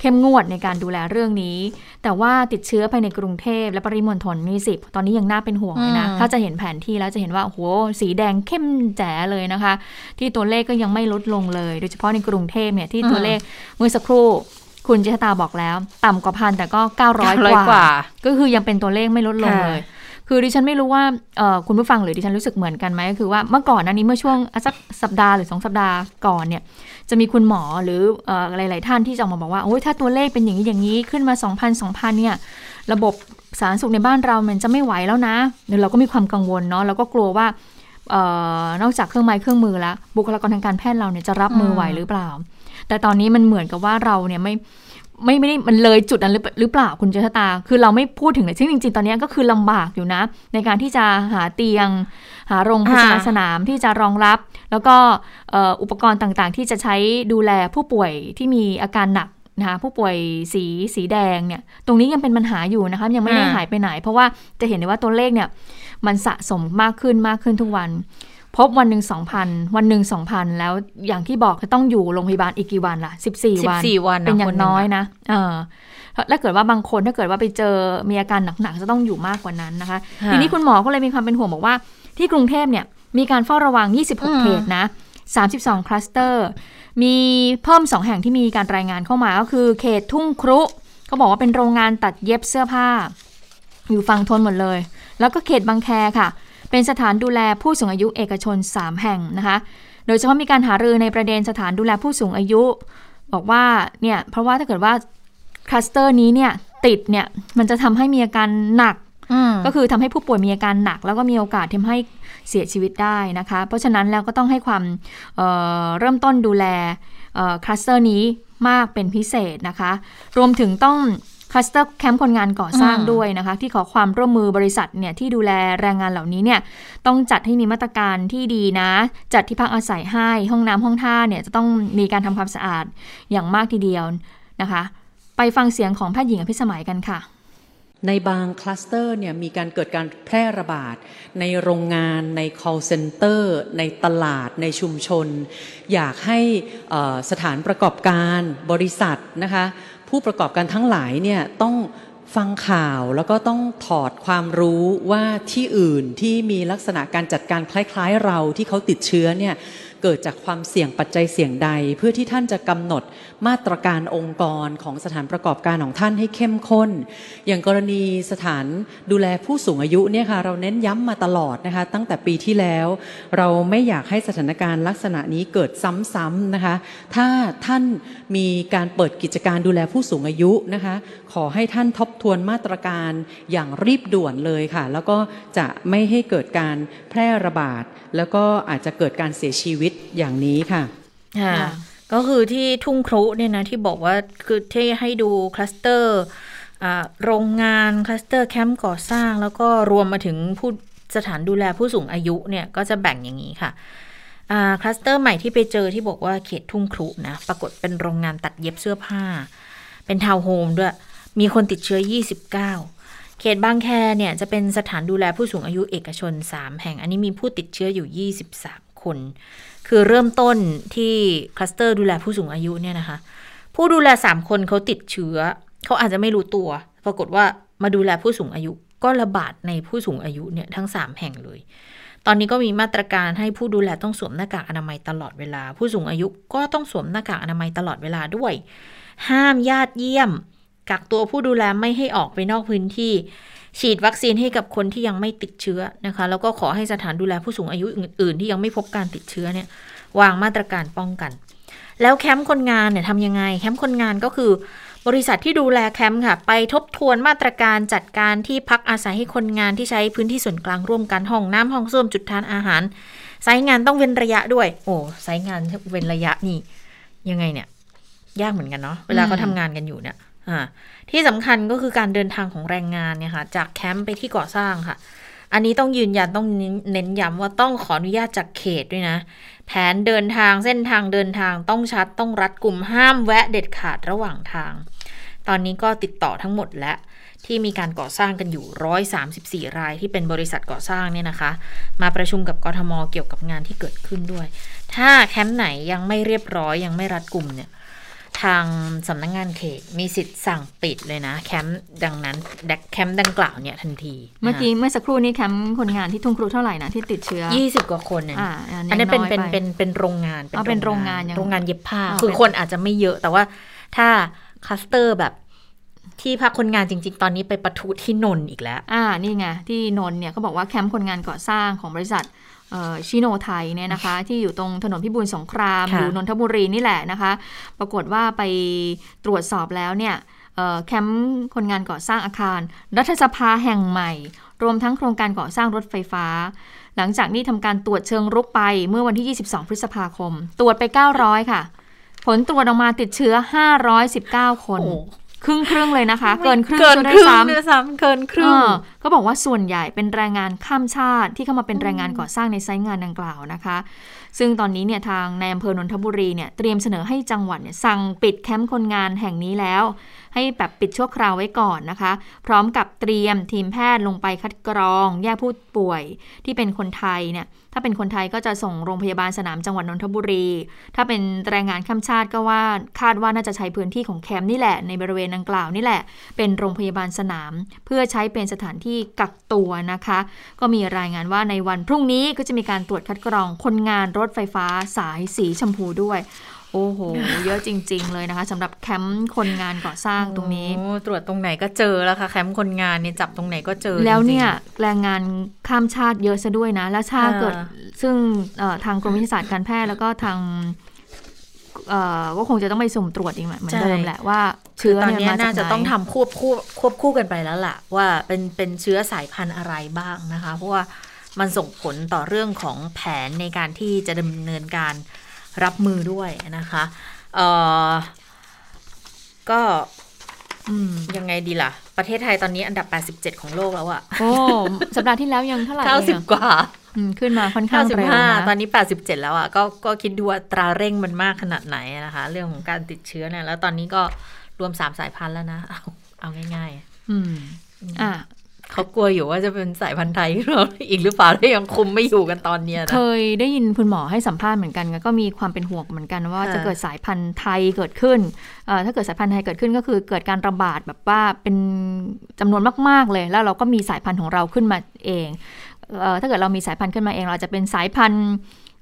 เข้มงวดในการดูแลเรื่องนี้ แต่ว่าติดเชื้อภายในกรุงเทพและปริมณฑลมีสิบตอนนี้ยังน่าเป็นห่วงเลยนะอืมถ้าจะเห็นแผนที่แล้วจะเห็นว่าโอ้โหสีแดงเข้มแจ๋เลยนะคะ ที่ตัวเลขก็ยังไม่ลดลงเลย โดยเฉพาะในกรุงเทพเนี่ยที่ตัวเลขเมื่อสักครู่คุณเจษตาบอกแล้ว ต่ำกว่าพันแต่ก็ 900 กว่ากว่าก็คือยังเป็นตัวเลขไม่ลดลงค่ะเลย คือดิฉันไม่รู้ว่าคุณผู้ฟังหรือดิฉันรู้สึกเหมือนกันไหมก็คือว่าเมื่อก่อนนั้นนี้เมื่อช่วงสักสัปดาห์หรือสองสัปดาห์ก่อนเนี่ยจะมีคุณหมอหรืออหลาย ๆ ท่านที่จะออกมาบอกว่าโอ้ยถ้าตัวเลขเป็นอย่างนี้อย่างนี้ขึ้นมา 2,000 2,000เนี่ยระบบสาธารณสุขในบ้านเรามันจะไม่ไหวแล้วนะเดี๋ยวเราก็มีความกังวลเนาะแล้วก็กลัวว่าออนอกจากเครื่องไม้เครื่องมือแล้วบุคลากรทางการแพทย์เราเนี่ยจะรับมือไหวหรือเปล่า แต่ตอนนี้มันเหมือนกับว่าเราเนี่ยไม่ ไม่ไม่ได้มันเลยจุดนั้นหรือหรือเปล่าคุณเจษตา คือเราไม่พูดถึงเลยซึ่งจริง ๆ ตอนนี้ก็คือลำบากอยู่นะ ในการที่จะหาเตียง หาโรงพยาบาลอ่าสนามที่จะรองรับ แล้วก็เอ่ออุปกรณ์ต่างๆ ที่จะใช้ดูแลผู้ป่วยที่มีอาการหนักนะคะผู้ป่วยสีสีแดงเนี่ย ตรงนี้ยังเป็นปัญหาอยู่นะคะยังไม่ได้อ่าหายไปไหน เพราะว่าจะเห็นได้ว่าตัวเลขเนี่ย มันสะสมมากขึ้นมากขึ้นทุกวัน พบวันหนึ่งสองพันวันหนึ่งสองพันแล้วอย่างที่บอกจะต้องอยู่โรงพยาบาลอีกกี่วันล่ะสิบสี่วัน14วันนะเป็นอย่าคงนหนึ่งน้อยอะนะเออแล้วเกิดว่าบางคนถ้าเกิดว่าไปเจอมีอาการหนักๆจะต้องอยู่มากกว่านั้นนะคะค่ะทีนี้คุณหมอก็เลยมีความเป็นห่วงบอกว่า ที่กรุงเทพเนี่ยมีการเฝ้าระวังอืม26 เขตนะ 32 คลัสเตอร์ มีเพิ่ม 2 แห่งที่มีการรายงานเข้ามาก็คือเขตทุ่งครุเขาบอกว่าเป็นโรงงานตัดเย็บเสื้อผ้า อยู่ฝั่งทนหมดเลย แล้วก็เขตบางแคค่ะ เป็นสถานดูแลผู้สูงอายุเอกชน 3 แห่งนะคะ โดยเฉพาะมีการหารือในประเด็นสถานดูแลผู้สูงอายุ บอกว่าเนี่ยเพราะว่าถ้าเกิดว่าคลัสเตอร์นี้เนี่ยติดเนี่ยมันจะทำให้มีอาการหนักอืมก็คือทำให้ผู้ป่วยมีอาการหนัก แล้วก็มีโอกาสทำให้เสียชีวิตได้นะคะ เพราะฉะนั้นแล้วก็ต้องให้ความเอ่อเริ่มต้นดูแลคลัสเตอร์นี้มากเป็นพิเศษนะคะ รวมถึงต้อง คลัสเตอร์แคมป์คนงานก่อสร้างด้วยนะคะ ที่ขอความร่วมมือบริษัทเนี่ยที่ดูแลแรงงานเหล่านี้เนี่ยต้องจัดให้มีมาตรการที่ดีนะ จัดที่พักอาศัยให้ห้องน้ำห้องท่าเนี่ยจะต้องมีการทำความสะอาดอย่างมากทีเดียวนะคะ ไปฟังเสียงของแพทย์หญิงอภิสมัยกันค่ะในบางคลัสเตอร์เนี่ยมีการเกิดการแพร่ระบาด ในโรงงานใน call center ในตลาดในชุมชน อยากให้สถานประกอบการบริษัทนะคะ ผู้ประกอบการทั้งหลายเนี่ยต้องฟังข่าวแล้วก็ต้องถอดความรู้ว่าที่อื่นที่มีลักษณะการจัดการคล้าย ๆ เราที่เขาติดเชื้อเนี่ย เกิดจากความเสี่ยงปัจจัยเสี่ยงใด เพื่อที่ท่านจะกำหนดมาตรการองค์กรของสถานประกอบการของท่านให้เข้มข้น อย่างกรณีสถานดูแลผู้สูงอายุเนี่ยค่ะเราเน้นย้ำมาตลอดนะคะ ตั้งแต่ปีที่แล้ว เราไม่อยากให้สถานการณ์ลักษณะนี้เกิดซ้ำๆนะคะ ถ้าท่านมีการเปิดกิจการดูแลผู้สูงอายุนะคะ ขอให้ท่านทบทวนมาตรการอย่างรีบด่วนเลยค่ะ แล้วก็จะไม่ให้เกิดการแพร่ระบาด แล้วก็อาจจะเกิดการเสียชีวิตอย่างนี้ค่ะค่ะก็คือที่ทุ่งครุเนี่ยนะที่บอกว่าคือที่ให้ดูคลัสเตอร์โรงงานคลัสเตอร์แคมป์ก่อสร้าง แล้วก็รวมมาถึงผู้สถานดูแลผู้สูงอายุเนี่ยก็จะแบ่งอย่างนี้ค่ะคลัสเตอร์ใหม่ที่ไปเจอที่บอกว่าเขตทุ่งครุนะปรากฏเป็นโรงงานตัดเย็บเสื้อผ้า เป็นทาวน์โฮมด้วย มีคนติดเชื้อ 29 เขตบางแคเนี่ยจะเป็นสถานดูแลผู้สูงอายุเอกชน 3 แห่ง อันนี้มีผู้ติดเชื้ออยู่ 23 คน คือเริ่มต้นที่คลัสเตอร์ดูแลผู้สูงอายุเนี่ยนะคะ ผู้ดูแล3คนเขาติดเชื้อ เขาอาจจะไม่รู้ตัว ปรากฏว่ามาดูแลผู้สูงอายุ ก็ระบาดในผู้สูงอายุเนี่ยทั้ง3แห่งเลย ตอนนี้ก็มีมาตรการให้ผู้ดูแลต้องสวมหน้ากากอนามัยตลอดเวลา ผู้สูงอายุก็ต้องสวมหน้ากากอนามัยตลอดเวลาด้วย ห้ามญาติเยี่ยมกักตัวผู้ดูแลไม่ให้ออกไปนอกพื้นที่ ฉีดวัคซีนให้กับคนที่ยังไม่ติดเชื้อนะคะ แล้วก็ขอให้สถานดูแลผู้สูงอายุอื่น ๆ ที่ยังไม่พบการติดเชื้อเนี่ยวางมาตรการป้องกัน แล้วแคมป์คนงานเนี่ยทำยังไง แคมป์คนงานก็คือบริษัทที่ดูแลแคมป์ค่ะ ไปทบทวนมาตรการจัดการที่พักอาศัยให้คนงานที่ใช้พื้นที่ส่วนกลางร่วมกันห้องน้ำห้องส้วมจุดทานอาหารไซงานต้องเว้นระยะด้วย โอ้ไซงานเว้นระยะนี่ ยังไงเนี่ย ยากเหมือนกันเนาะเวลาเขาทำงานกันอยู่เนี่ย ที่สำคัญก็คือการเดินทางของแรงงานเนี่ยค่ะจากแคมป์ไปที่ก่อสร้างค่ะ อันนี้ต้องยืนยันต้องเน้นย้ำว่าต้องขออนุญาตจากเขตด้วยนะ แผนเดินทางเส้นทางเดินทางต้องชัดต้องรัดกลุ่มห้ามแวะเด็ดขาดระหว่างทาง ตอนนี้ก็ติดต่อทั้งหมดและที่มีการก่อสร้างกันอยู่ 134 รายที่เป็นบริษัทก่อสร้างเนี่ยนะคะ มาประชุมกับกทมเกี่ยวกับงานที่เกิดขึ้นด้วย ถ้าแคมป์ไหนยังไม่เรียบร้อยยังไม่รัดกลุ่มเนี่ย ทางสำนักงงานเขตมีสิทธิ์สั่งปิดเลยนะ แคมป์ดังนั้นแคมป์ดังกล่าวเนี่ยทันที เมื่อกี้เมื่อสักครู่นี้แคมป์คนงานที่ทุ่งครูเท่าไหร่นะที่ติดเชื้อ 20 กว่าคนเนี่ยอันนี้เป็นเป็นเป็นเป็นโรงงานเป็นโรงงานโรงงานเย็บผ้า คือคนอาจจะไม่เยอะแต่ว่าถ้าคลัสเตอร์แบบที่พักคนงานจริง ๆ ตอนนี้ไปประทุที่นนอีกแล้ว อ่า นี่ไง ที่นนเนี่ยเขาบอกว่าแคมป์คนงานก่อสร้างของบริษัท ชิโนไทยเนี่ยนะคะ ที่อยู่ตรงถนนพิบูลสงครามอยู่นนทบุรีนี่แหละนะคะ ปรากฏว่าไปตรวจสอบแล้วเนี่ยแคมป์คนงานก่อสร้างอาคาร รัฐสภาแห่งใหม่ รวมทั้งโครงการก่อสร้างรถไฟฟ้า หลังจากนี้ทำการตรวจเชิงรุกไปเมื่อวันที่ 22 พฤษภาคม ตรวจไป 900 ค่ะ ผลตรวจออกมาติดเชื้อ 519 คน ครึ่งครึ่งเลยนะคะ เกินครึ่งเกินครึ่งด้วยซ้ำเกินครึ่งก็บอกว่าส่วนใหญ่เป็นแรงงานข้ามชาติที่เข้ามาเป็นแรงงานก่อสร้างในไซต์งานดังกล่าวนะคะ ซึ่งตอนนี้เนี่ยทางในอำเภอนนทบุรีเนี่ยเตรียมเสนอให้จังหวัดเนี่ยสั่งปิดแคมป์คนงานแห่งนี้แล้ว ให้แบบปิดชั่วคราวไว้ก่อนนะคะ พร้อมกับเตรียมทีมแพทย์ลงไปคัดกรอง แยกผู้ป่วยที่เป็นคนไทยเนี่ยถ้าเป็นคนไทยก็จะส่งโรงพยาบาลสนามจังหวัดนนทบุรี ถ้าเป็นแรงงานข้ามชาติก็ว่าคาดว่าน่าจะใช้พื้นที่ของแคมป์นี่แหละในบริเวณดังกล่าวนี่แหละ เป็นโรงพยาบาลสนาม เพื่อใช้เป็นสถานที่กักตัวนะคะ ก็มีรายงานว่าในวันพรุ่งนี้ก็จะมีการตรวจคัดกรองคนงานรถไฟฟ้าสายสีชมพูด้วย โอ้โห เยอะจริง ๆ เลยนะคะสำหรับแคมป์คนงานก่อสร้างตรงนี้ตรวจตรงไหนก็เจอแล้วค่ะแคมป์คนงานเนี่ยจับตรงไหนก็เจอ แล้วเนี่ยแรงงานข้ามชาติเยอะซะด้วยนะ แล้วชาเกิดซึ่งทางกรมวิทยาศาสตร์การแพทย์แล้วก็ทางก็คงจะต้องไปสุ่มตรวจอีกเหมือนเดิมแหละว่า เชื้อเนี่ยน่าจะต้องทำควบคู่ควบคู่กันไปแล้วล่ะ ว่าเป็นเป็นเชื้อสายพันธุ์อะไรบ้างนะคะ เพราะว่ามันส่งผลต่อเรื่องของแผนในการที่จะดำเนินการ รับมือด้วยนะคะเออก็อืมยังไงดีล่ะ ประเทศไทยตอนนี้อันดับ 87 ของโลกแล้วอะโอ้สัปดาห์ที่แล้วยังเท่าไหร่เองอะ90กว่าอืมขึ้นมาค่อนข้างเร็วนะ95ตอนนี้ 87 แล้วอะก็ก็คิดดูว่าตราเร่งมันมากขนาดไหนนะคะ เรื่องของการติดเชื้อเนี่ยแล้วตอนนี้ก็รวม3สายพันธุ์แล้วนะ เอาเอาง่ายอืมอะๆ เขากลัวอยู่ว่าจะเป็นสายพันธุ์ไทยขึ้นมาอีกหรือเปล่าที่ยังคุมไม่อยู่กันตอนเนี้ยนะเคยได้ยินคุณหมอให้สัมภาษณ์เหมือนกัน ก็มีความเป็นห่วงเหมือนกันว่าค่ะจะเกิดสายพันธุ์ไทยเกิดขึ้นเอ่อถ้าเกิดสายพันธุ์ไทยเกิดขึ้นก็คือเกิดการระบาดแบบว่าเป็นจำนวนมาก ๆเลย แล้วเราก็มีสายพันธุ์ของเราขึ้นมาเองเอ่อถ้าเกิดเรามีสายพันธุ์ขึ้นมาเอง เราอาจจะเป็นสายพันธุ์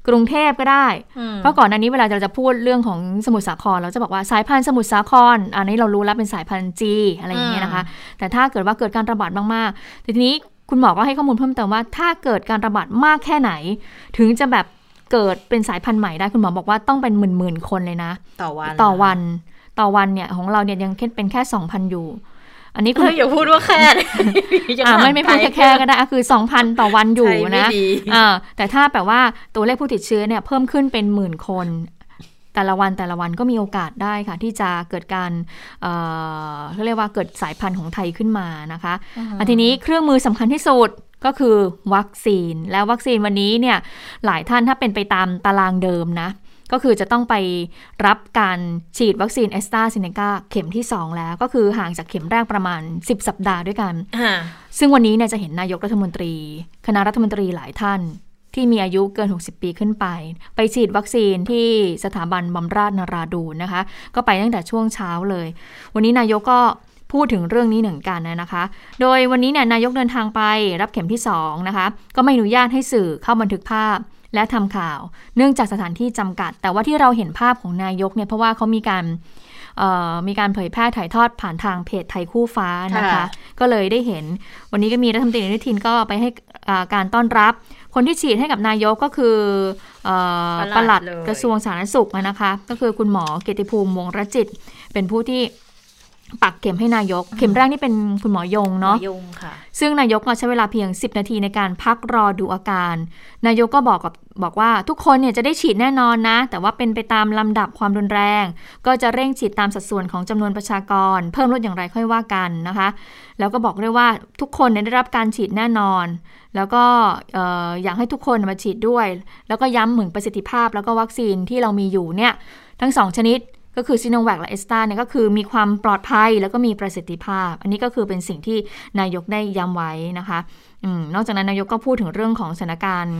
กรุงเทพก็ได้อืมเพราะก่อนหน้านี้เวลาเราจะพูดเรื่องของสมุทรสาคร เราจะบอกว่าสายพันธุ์สมุทรสาคร อันนี้เรารู้แล้วเป็นสายพันธุ์จีอะไรอย่างเงี้ยนะคะ แต่ถ้าเกิดว่าเกิดการระบาดมากๆทีนี้คุณหมอก็ให้ข้อมูลเพิ่มเติมว่า ถ้าเกิดการระบาดมากแค่ไหน ถึงจะแบบเกิดเป็นสายพันธุ์ใหม่ได้คุณหมอบอกว่าต้องเป็นหมื่นๆคนเลยนะ ต่อวันต่อวันต่อวันเนี่ยของเราเนี่ยยังแค่เป็นแค่ 2,000 อยู่ อันนี้คุณเฮ้ยอย่าพูดว่าแค่ยังอ่าไม่ไม่พูดไกลแค่ๆก็ได้อะคือ2,000ต่อวันอยู่ใช่ไม่นะดีอ่าแต่ถ้าแบบว่าตัวเลขผู้ติดเชื้อเนี่ยเพิ่มขึ้นเป็นหมื่นคน แต่ละวันแต่ละวันก็มีโอกาสได้ค่ะ ที่จะเกิดการเอ่อเขาเรียกว่าเกิดสายพันธุ์ของไทยขึ้นมานะคะอันทีนี้เครื่องมือสำคัญที่สุดก็คือวัคซีน แล้ววัคซีนวันนี้เนี่ยหลายท่านถ้าเป็นไปตามตารางเดิมนะ ก็คือจะต้องไปรับการฉีดวัคซีนแอสตราเซเนกาเข็มที่ 2 แล้ว ก็คือห่างจากเข็มแรกประมาณ 10 สัปดาห์ด้วยกันอ่าซึ่งวันนี้เนี่ยจะเห็นนายกรัฐมนตรี คณะรัฐมนตรีหลายท่านที่มีอายุเกิน 60 ปีขึ้นไป ไปฉีดวัคซีนที่สถาบันบำราศนราดูนนะคะ ก็ไปตั้งแต่ช่วงเช้าเลย วันนี้นายกก็พูดถึงเรื่องนี้หนึ่งกันนะคะ โดยวันนี้เนี่ยนายกเดินทางไปรับเข็มที่2นะคะ ก็ไม่อนุญาตให้สื่อเข้าบันทึกภาพ และทำข่าว เนื่องจากสถานที่จำกัด แต่ว่าที่เราเห็นภาพของนายกเนี่ยเพราะว่าเขามีการเอ่อมีการเผยแพร่ถ่ายทอดผ่านทางเพจไทยคู่ฟ้านะคะค่ะก็เลยได้เห็น วันนี้ก็มีรัฐมนตรีอนุทินก็ไปให้อ่าการต้อนรับ คนที่ฉีดให้กับนายกก็คือเอ่อปปลัลัดดเลยกระทรวงสาธารณสุขนะคะ ก็คือคุณหมอเกียรติภูมิวงศ์รจิต เป็นผู้ที่ ปักเข็มให้นายก เข็มแรกนี่เป็นคุณหมอยงเนาะยงค่ะ ซึ่งนายกก็ใช้เวลาเพียง 10 นาทีในการพักรอดูอาการ นายกก็บอกกับบอกว่าทุกคนเนี่ยจะได้ฉีดแน่นอนนะ แต่ว่าเป็นไปตามลำดับความรุนแรง ก็จะเร่งฉีดตามสัดส่วนของจำนวนประชากร เพิ่มลดอย่างไรค่อยว่ากันนะคะ แล้วก็บอกด้วยว่าทุกคนเนี่ยได้รับการฉีดแน่นอน แล้วก็เอ่ออยากให้ทุกคนมาฉีดด้วย แล้วก็ย้ำถึงประสิทธิภาพแล้วก็วัคซีนที่เรามีอยู่เนี่ยทั้งสองชนิด ก็คือซีโนแวคและเอสตาเนี่ยก็คือมีความปลอดภัยแล้วก็มีประสิทธิภาพ อันนี้ก็คือเป็นสิ่งที่นายกได้ย้ำไว้นะคะอมนอกจากนั้นนายกก็พูดถึงเรื่องของสถานการณ์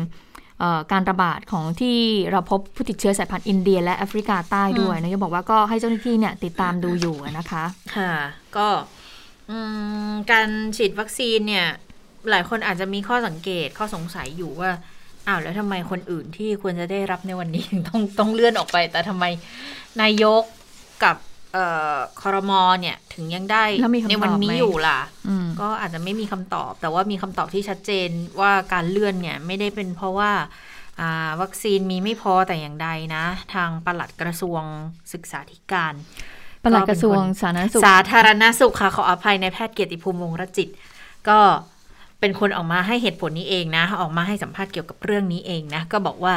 เอ่อการระบาดของที่เราพบผู้ติดเชื้อสายพันธุ์อินเดีย และแอฟริกาใต้ด้วยนายกบอกว่าก็ให้เจ้าหน้าที่เนี่ยติดตามดูอยู่นะคะค่ะก็อืมการฉีดวัคซีนเนี่ยหลายคนอาจจะมีข้อสังเกตข้อสงสัยอยู่ว่า อ้าวแล้วทำไมคนอื่นที่ควรจะได้รับในวันนี้ถึงต้องต้องเลื่อนออกไป แต่ทำไมนายกกับเอ่อคอรมอเนี่ย ถึงยังได้แล้วมีคำตอบในวันนี้ไหมอยู่ล่ะอืมก็อาจจะไม่มีคำตอบ แต่ว่ามีคำตอบที่ชัดเจนว่าการเลื่อนเนี่ยไม่ได้เป็นเพราะว่าอ่าวัคซีนมีไม่พอแต่อย่างใดนะ ทางปลัดกระทรวงศึกษาธิการปลัดกระทรวงสาธารณสุขสาธารณสุขค่ะขออภัยในแพทย์เกียรติภูมิวงศ์รจิต ก็ เป็นคนออกมาให้เหตุผลนี้เองนะ ออกมาให้สัมภาษณ์เกี่ยวกับเรื่องนี้เองนะ ก็บอกว่า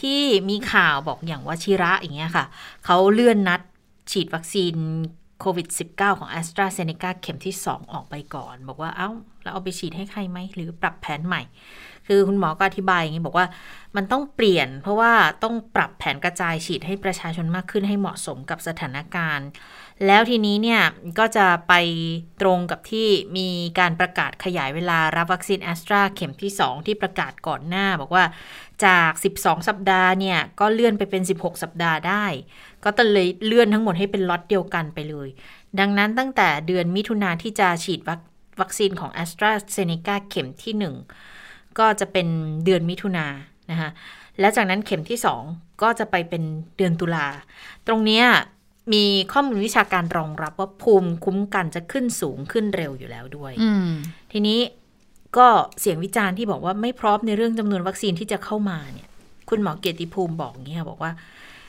ที่มีข่าวบอกอย่างว่าชิระอย่างเงี้ยค่ะ เขาเลื่อนนัดฉีดวัคซีนโควิด -19 ของ a s t r a z เซ e c a เข็มที่ 2 ออกไปก่อน บอกว่าเอ้าแล้วเอาไปฉีดให้ใครไหม หรือปรับแผนใหม่ คือคุณหมอก็อธิบายอย่างนี้บอกว่ามันต้องเปลี่ยน เพราะว่าต้องปรับแผนกระจายฉีดให้ประชาชนมากขึ้นให้เหมาะสมกับสถานการณ์ แล้วทีนี้เนี่ยก็จะไปตรงกับที่มีการประกาศขยายเวลารับวัคซีนแอสตราเข็มที่ 2 ที่ประกาศก่อนหน้า บอกว่าจาก 12 สัปดาห์เนี่ย ก็เลื่อนไปเป็น 16 สัปดาห์ได้ ก็เลยเลื่อนทั้งหมดให้เป็นล็อตเดียวกันไปเลย ดังนั้นตั้งแต่เดือนมิถุนาที่จะฉีดวัควคซีนของ a s t r a z เซ e c a เข็มที่ 1 ก็จะเป็นเดือนมิถุนานะคะและจากนั้นเข็มที่ 2 ก็จะไปเป็นเดือนตุลา ตรงเนี้ย มีข้อมูลวิชาการรองรับว่าภูมิคุ้มกันจะขึ้นสูงขึ้นเร็วอยู่แล้วด้วยอืมทีนี้ก็เสียงวิจารณ์ที่บอกว่าไม่พร้อมในเรื่องจำนวนวัคซีนที่จะเข้ามาเนี่ย คุณหมอเกียรติภูมิบอกอย่างนี้ค่ะบอกว่า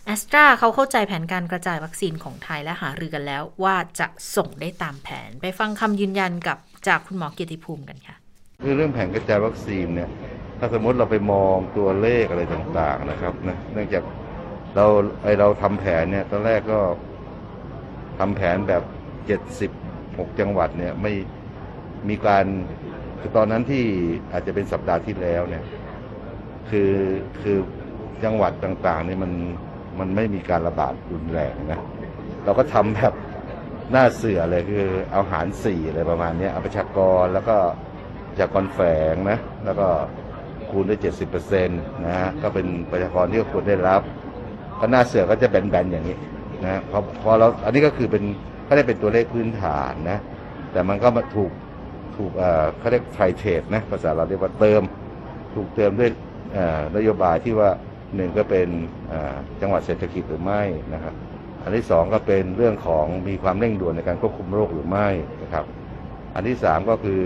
แอสตราเขาเข้าใจแผนการกระจายวัคซีนของไทยและหารือกันแล้ว ว่าจะส่งได้ตามแผน ไปฟังคำยืนยันกับจากคุณหมอเกียรติภูมิกันค่ะคือเรื่องแผนกระจายวัคซีนเนี่ย ถ้าสมมติเราไปมองตัวเลขอะไรต่างๆนะครับนะเนื่องจาก เราไอเราทำแผนเนี่ยตอนแรกก็ทำแผนแบบ76จังหวัดเนี่ยไม่มีการคือตอนนั้นที่อาจจะเป็นสัปดาห์ที่แล้วเนี่ยคือคือจังหวัดต่างๆเนี่ยมันมันไม่มีการระบาดรุนแรงนะเราก็ทำแบบหน้าเสือเลยคือเอาหารสี่อะไรประมาณเนี้ยเอาประชากรแล้วก็ประชากรแฝงนะ แล้วก็คูณด้วยเจ็ดสิบเปอร์เซ็นต์นะฮะก็เป็นประชากรที่ควรได้รับ ก็หน้าเสือก็จะแบนๆอย่างนี้นะพอพอเราอันนี้ก็คือเป็นก็ได้เป็นตัวเลขพื้นฐานนะ แต่มันก็มาถูกถูกเขาเรียกไทเทดนะภาษาเราเรียกว่าเติม ถูกเติมด้วยนโยบายที่ว่าหนึ่งก็เป็นจังหวัดเศรษฐกิจหรือไม่นะครับอันที่สองก็เป็นเรื่องของมีความเร่งด่วนในการควบคุมโรคหรือไม่นะครับ อันที่สามก็คือ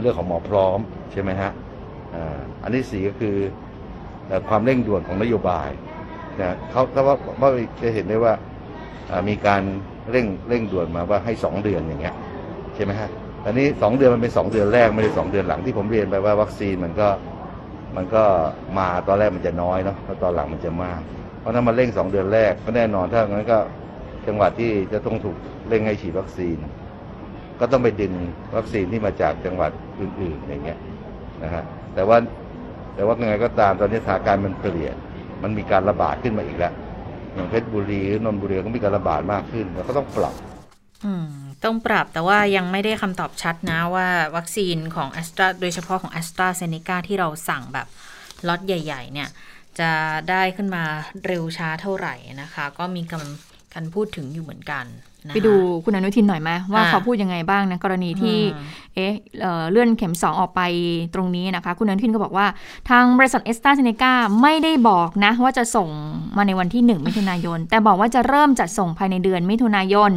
เรื่องของหมอพร้อมใช่ไหมฮะอันที่สี่ก็คือความเร่งด่วนของนโยบาย นะเขาถ้าว่าว่าจะเห็นได้ว่ามีการเร่งเร่งด่วนมาว่าให้สองเดือนอย่างเงี้ยใช่ไหมฮะอันนี้สองเดือนมันเป็นสองเดือนแรกไม่ได้สองเดือนหลังที่ผมเรียนไปว่าวัคซีนมันก็มันก็มาตอนแรกมันจะน้อยเนาะแล้วตอนหลังมันจะมาก เพราะฉะนั้นมาเร่งสองเดือนแรกก็แน่นอนถ้างั้นก็จังหวัดที่จะต้องถูกเร่งให้ฉีดวัคซีน ก็ต้องไปดึงวัคซีนที่มาจากจังหวัดอื่นๆอย่างเงี้ยนะฮะแต่ว่าแต่ว่ายังไงก็ตามตอนนี้สถานการณ์มันเปลี่ยน มันมีการระบาดขึ้นมาอีกแล้วอย่างเพชรบุรีหรือนนทบุรีก็มีการระบาดมากขึ้นแล้วก็ต้องปรับต้องปรับแต่ว่ายังไม่ได้คำตอบชัดนะว่าวัคซีนของแอสตราโดยเฉพาะของแอสตราเซเนกาที่เราสั่งแบบล็อตใหญ่ ๆ เนี่ย จะได้ขึ้นมาเร็วช้าเท่าไหร่นะคะ ก็มีกำ การพูดถึงอยู่เหมือนกันนะคะไปดูคุณอนุทินหน่อยไหมว่าอ่าเขาพูดยังไงบ้างนะกรณีที่อืมเอ๊ะเอ่อเลื่อนเข็ม 2 ออกไปตรงนี้นะคะ คุณอนุทินก็บอกว่า ทางบริษัทแอสตราเซเนกาไม่ได้บอกนะ ว่าจะส่งมาในวันที่ 1 มิถุนายน แต่บอกว่าจะเริ่มจัดส่งภายในเดือนมิถุนายน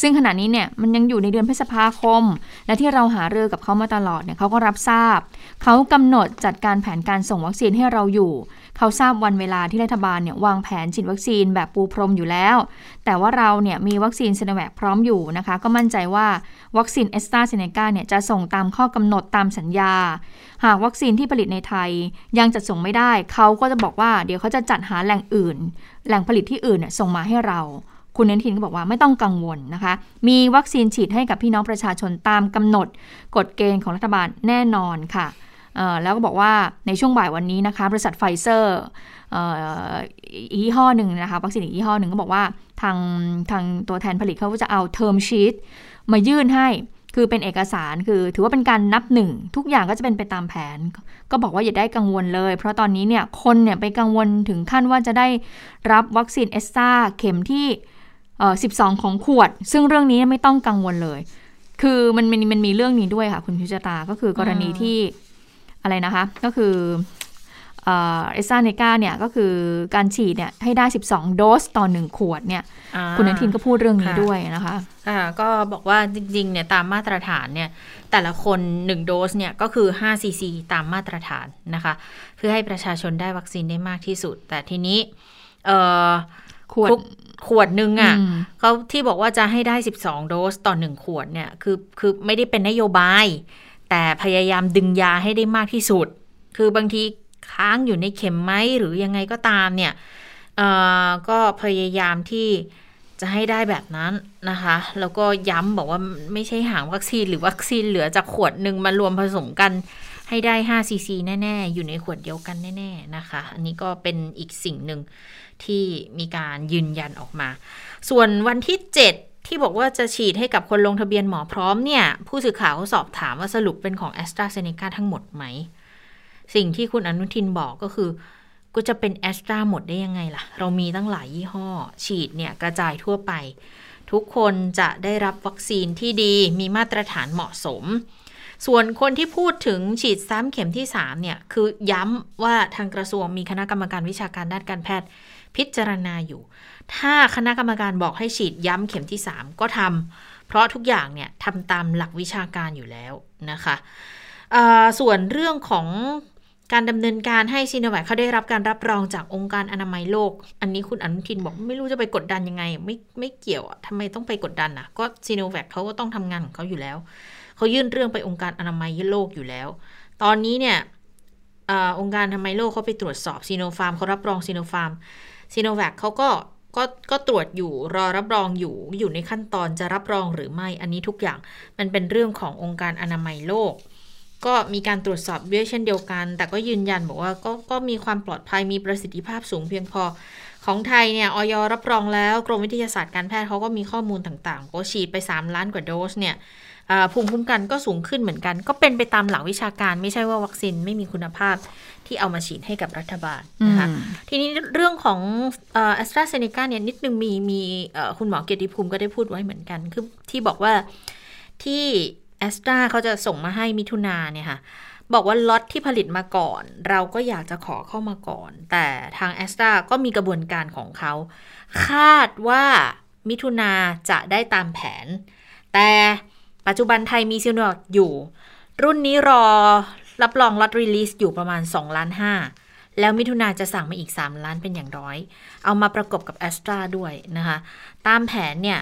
ซึ่งขณะนี้เนี่ยมันยังอยู่ในเดือนพฤษภาคม และที่เราหารือกับเขามาตลอดเนี่ยเขาก็รับทราบ เขากำหนดจัดการแผนการส่งวัคซีนให้เราอยู่ เขาทราบวันเวลาที่รัฐบาลเนี่ยวางแผนฉีดวัคซีนแบบปูพรมอยู่แล้ว แต่ว่าเราเนี่ยมีวัคซีนซีโนแวคพร้อมอยู่นะคะ ก็มั่นใจว่าวัคซีนแอสตราเซเนกาเนี่ยจะส่งตามข้อกำหนดตามสัญญา หากวัคซีนที่ผลิตในไทยยังจัดส่งไม่ได้ เขาก็จะบอกว่าเดี๋ยวเขาจะจัดหาแหล่งอื่น แหล่งผลิตที่อื่นเนี่ยส่งมาให้เราคุณอนุทินก็บอกว่าไม่ต้องกังวลนะคะ มีวัคซีนฉีดให้กับพี่น้องประชาชนตามกำหนด กฎเกณฑ์ของรัฐบาลแน่นอนค่ะ แล้วก็บอกว่าในช่วงบ่ายวันนี้นะคะบริษัทไฟเซอร์เอ่ออีกยี่ห้อหนึ่งนะคะวัคซีนอีกยี่ห้อหนึ่งก็บอกว่าทางทางตัวแทนผลิตเขาจะเอา term sheet มายื่นให้คือเป็นเอกสารคือถือว่าเป็นการนับหนึ่ง ทุกอย่างก็จะเป็นไปตามแผน ก็บอกว่าอย่าได้กังวลเลย เพราะตอนนี้เนี่ยคนเนี่ยไปกังวลถึงขั้นว่าจะได้รับวัคซีนเอสตราเข็มที่เอ่อ12 ของขวด ซึ่งเรื่องนี้ไม่ต้องกังวลเลย คือมันมันมันมีเรื่องนี้ด้วยค่ะ คุณพิจตาก็คือกรณีที่ อะไรนะคะ ก็คือเอสซาเนกาเนี่ยก็คือการฉีดเนี่ยให้ได้ 12 โดสต่อ 1 ขวดเนี่ยอ่าคุณอนุทินก็พูดเรื่องนี้ค่ะด้วยนะคะอ่าก็บอกว่าจริงๆเนี่ยตามมาตรฐานเนี่ยแต่ละคน 1 โดสเนี่ยก็คือ5ซีซีตามมาตรฐานนะคะ เพื่อให้ประชาชนได้วัคซีนได้มากที่สุด แต่ทีนี้เอ่อขวดทุกขวดหนึ่งอะอืมเขาที่บอกว่าจะให้ได้ 12 โดสต่อ 1 ขวดเนี่ยคือคือไม่ได้เป็นนโยบาย แต่พยายามดึงยาให้ได้มากที่สุด คือบางทีค้างอยู่ในเข็มไหมหรือยังไงก็ตามเนี่ยก็พยายามที่จะให้ได้แบบนั้นนะคะ แล้วก็ย้ำบอกว่าไม่ใช่หางวัคซีนหรือวัคซีนเหลือจากขวดหนึ่งมารวมผสมกันให้ได้5ซีซีแน่ ๆ อยู่ในขวดเดียวกันแน่ ๆ นะคะ อันนี้ก็เป็นอีกสิ่งหนึ่งที่มีการยืนยันออกมา ส่วนวันที่ 7 ที่บอกว่าจะฉีดให้กับคนลงทะเบียนหมอพร้อมเนี่ย ผู้สื่อข่าวเขาสอบถามว่าสรุปเป็นของ a s t r a z เซ e c a ทั้งหมดไหม สิ่งที่คุณอนุทินบอกก็คือ ก็จะเป็นแอสตราหมดได้ยังไงล่ะ เรามีตั้งหลายยี่ห้อ ฉีดเนี่ยกระจายทั่วไป ทุกคนจะได้รับวัคซีนที่ดีมีมาตรฐานเหมาะสม ส่วนคนที่พูดถึงฉีดซ้ำเข็มที่3เนี่ยคือย้ำว่าทางกระทรวงมีคณะกรรมการวิชาการด้านการแพทย์ พิจารณาอยู่ ถ้าคณะกรรมการบอกให้ฉีดย้ำเข็มที่ 3 ก็ทำเพราะทุกอย่างเนี่ยทำตามหลักวิชาการอยู่แล้วนะคะส่วนเรื่องของการดำเนินการให้ซีโนแวคเขาได้รับการรับรองจากองค์การอนามัยโลก อันนี้คุณอนุทินบอกไม่รู้จะไปกดดันยังไง ไม่ไม่เกี่ยวอะทำไมต้องไปกดดันอะ ก็ซีโนแวคเขาก็ต้องทำงานของเขาอยู่แล้ว เขายื่นเรื่องไปองค์การอนามัยโลกอยู่แล้ว ตอนนี้เนี่ยองค์การอนามัยโลกเขาไปตรวจสอบซีโนฟาร์มเขารับรองซีโนฟาร์ม ซีโนแวคเขาก็ก็ก็ตรวจอยู่รอรับรองอยู่อยู่ในขั้นตอนจะรับรองหรือไม่อันนี้ทุกอย่างมันเป็นเรื่องขององค์การอนามัยโลก ก็มีการตรวจสอบด้วยเช่นเดียวกัน แต่ก็ยืนยันบอกว่าก็ก็มีความปลอดภัยมีประสิทธิภาพสูงเพียงพอ ของไทยเนี่ยออยรับรองแล้วกรมวิทยาศาสตร์การแพทย์เขาก็มีข้อมูลต่างๆก็ฉีดไป 3 ล้านกว่าโดสเนี่ยภูมิคุ้มกันก็สูงขึ้นเหมือนกัน ก็เป็นไปตามหลักวิชาการไม่ใช่ว่าวัคซีนไม่มีคุณภาพ ที่เอามาฉีดให้กับรัฐบาลนะคะทีนี้เรื่องของแอสตราเซเนกาเนี่ยนิดนึงมีมีคุณหมอเกียรติภูมิก็ได้พูดไว้เหมือนกัน คือที่บอกว่าที่แอสตราเขาจะส่งมาให้มิถุนาเนี่ยค่ะบอกว่าล็อตที่ผลิตมาก่อน เราก็อยากจะขอเข้ามาก่อน แต่ทางแอสตราก็มีกระบวนการของเขา คาดว่ามิถุนาจะได้ตามแผน แต่ปัจจุบันไทยมีซีโนแวคอยู่ รุ่นนี้รอ รับรองล็อตรีลิสอยู่ประมาณ2ล้าน5แล้วมิถุนาจะสั่งมาอีก 3 ล้านเป็นอย่างร้อย เอามาประกบกับแอสตราด้วยนะคะ ตามแผนเนี่ย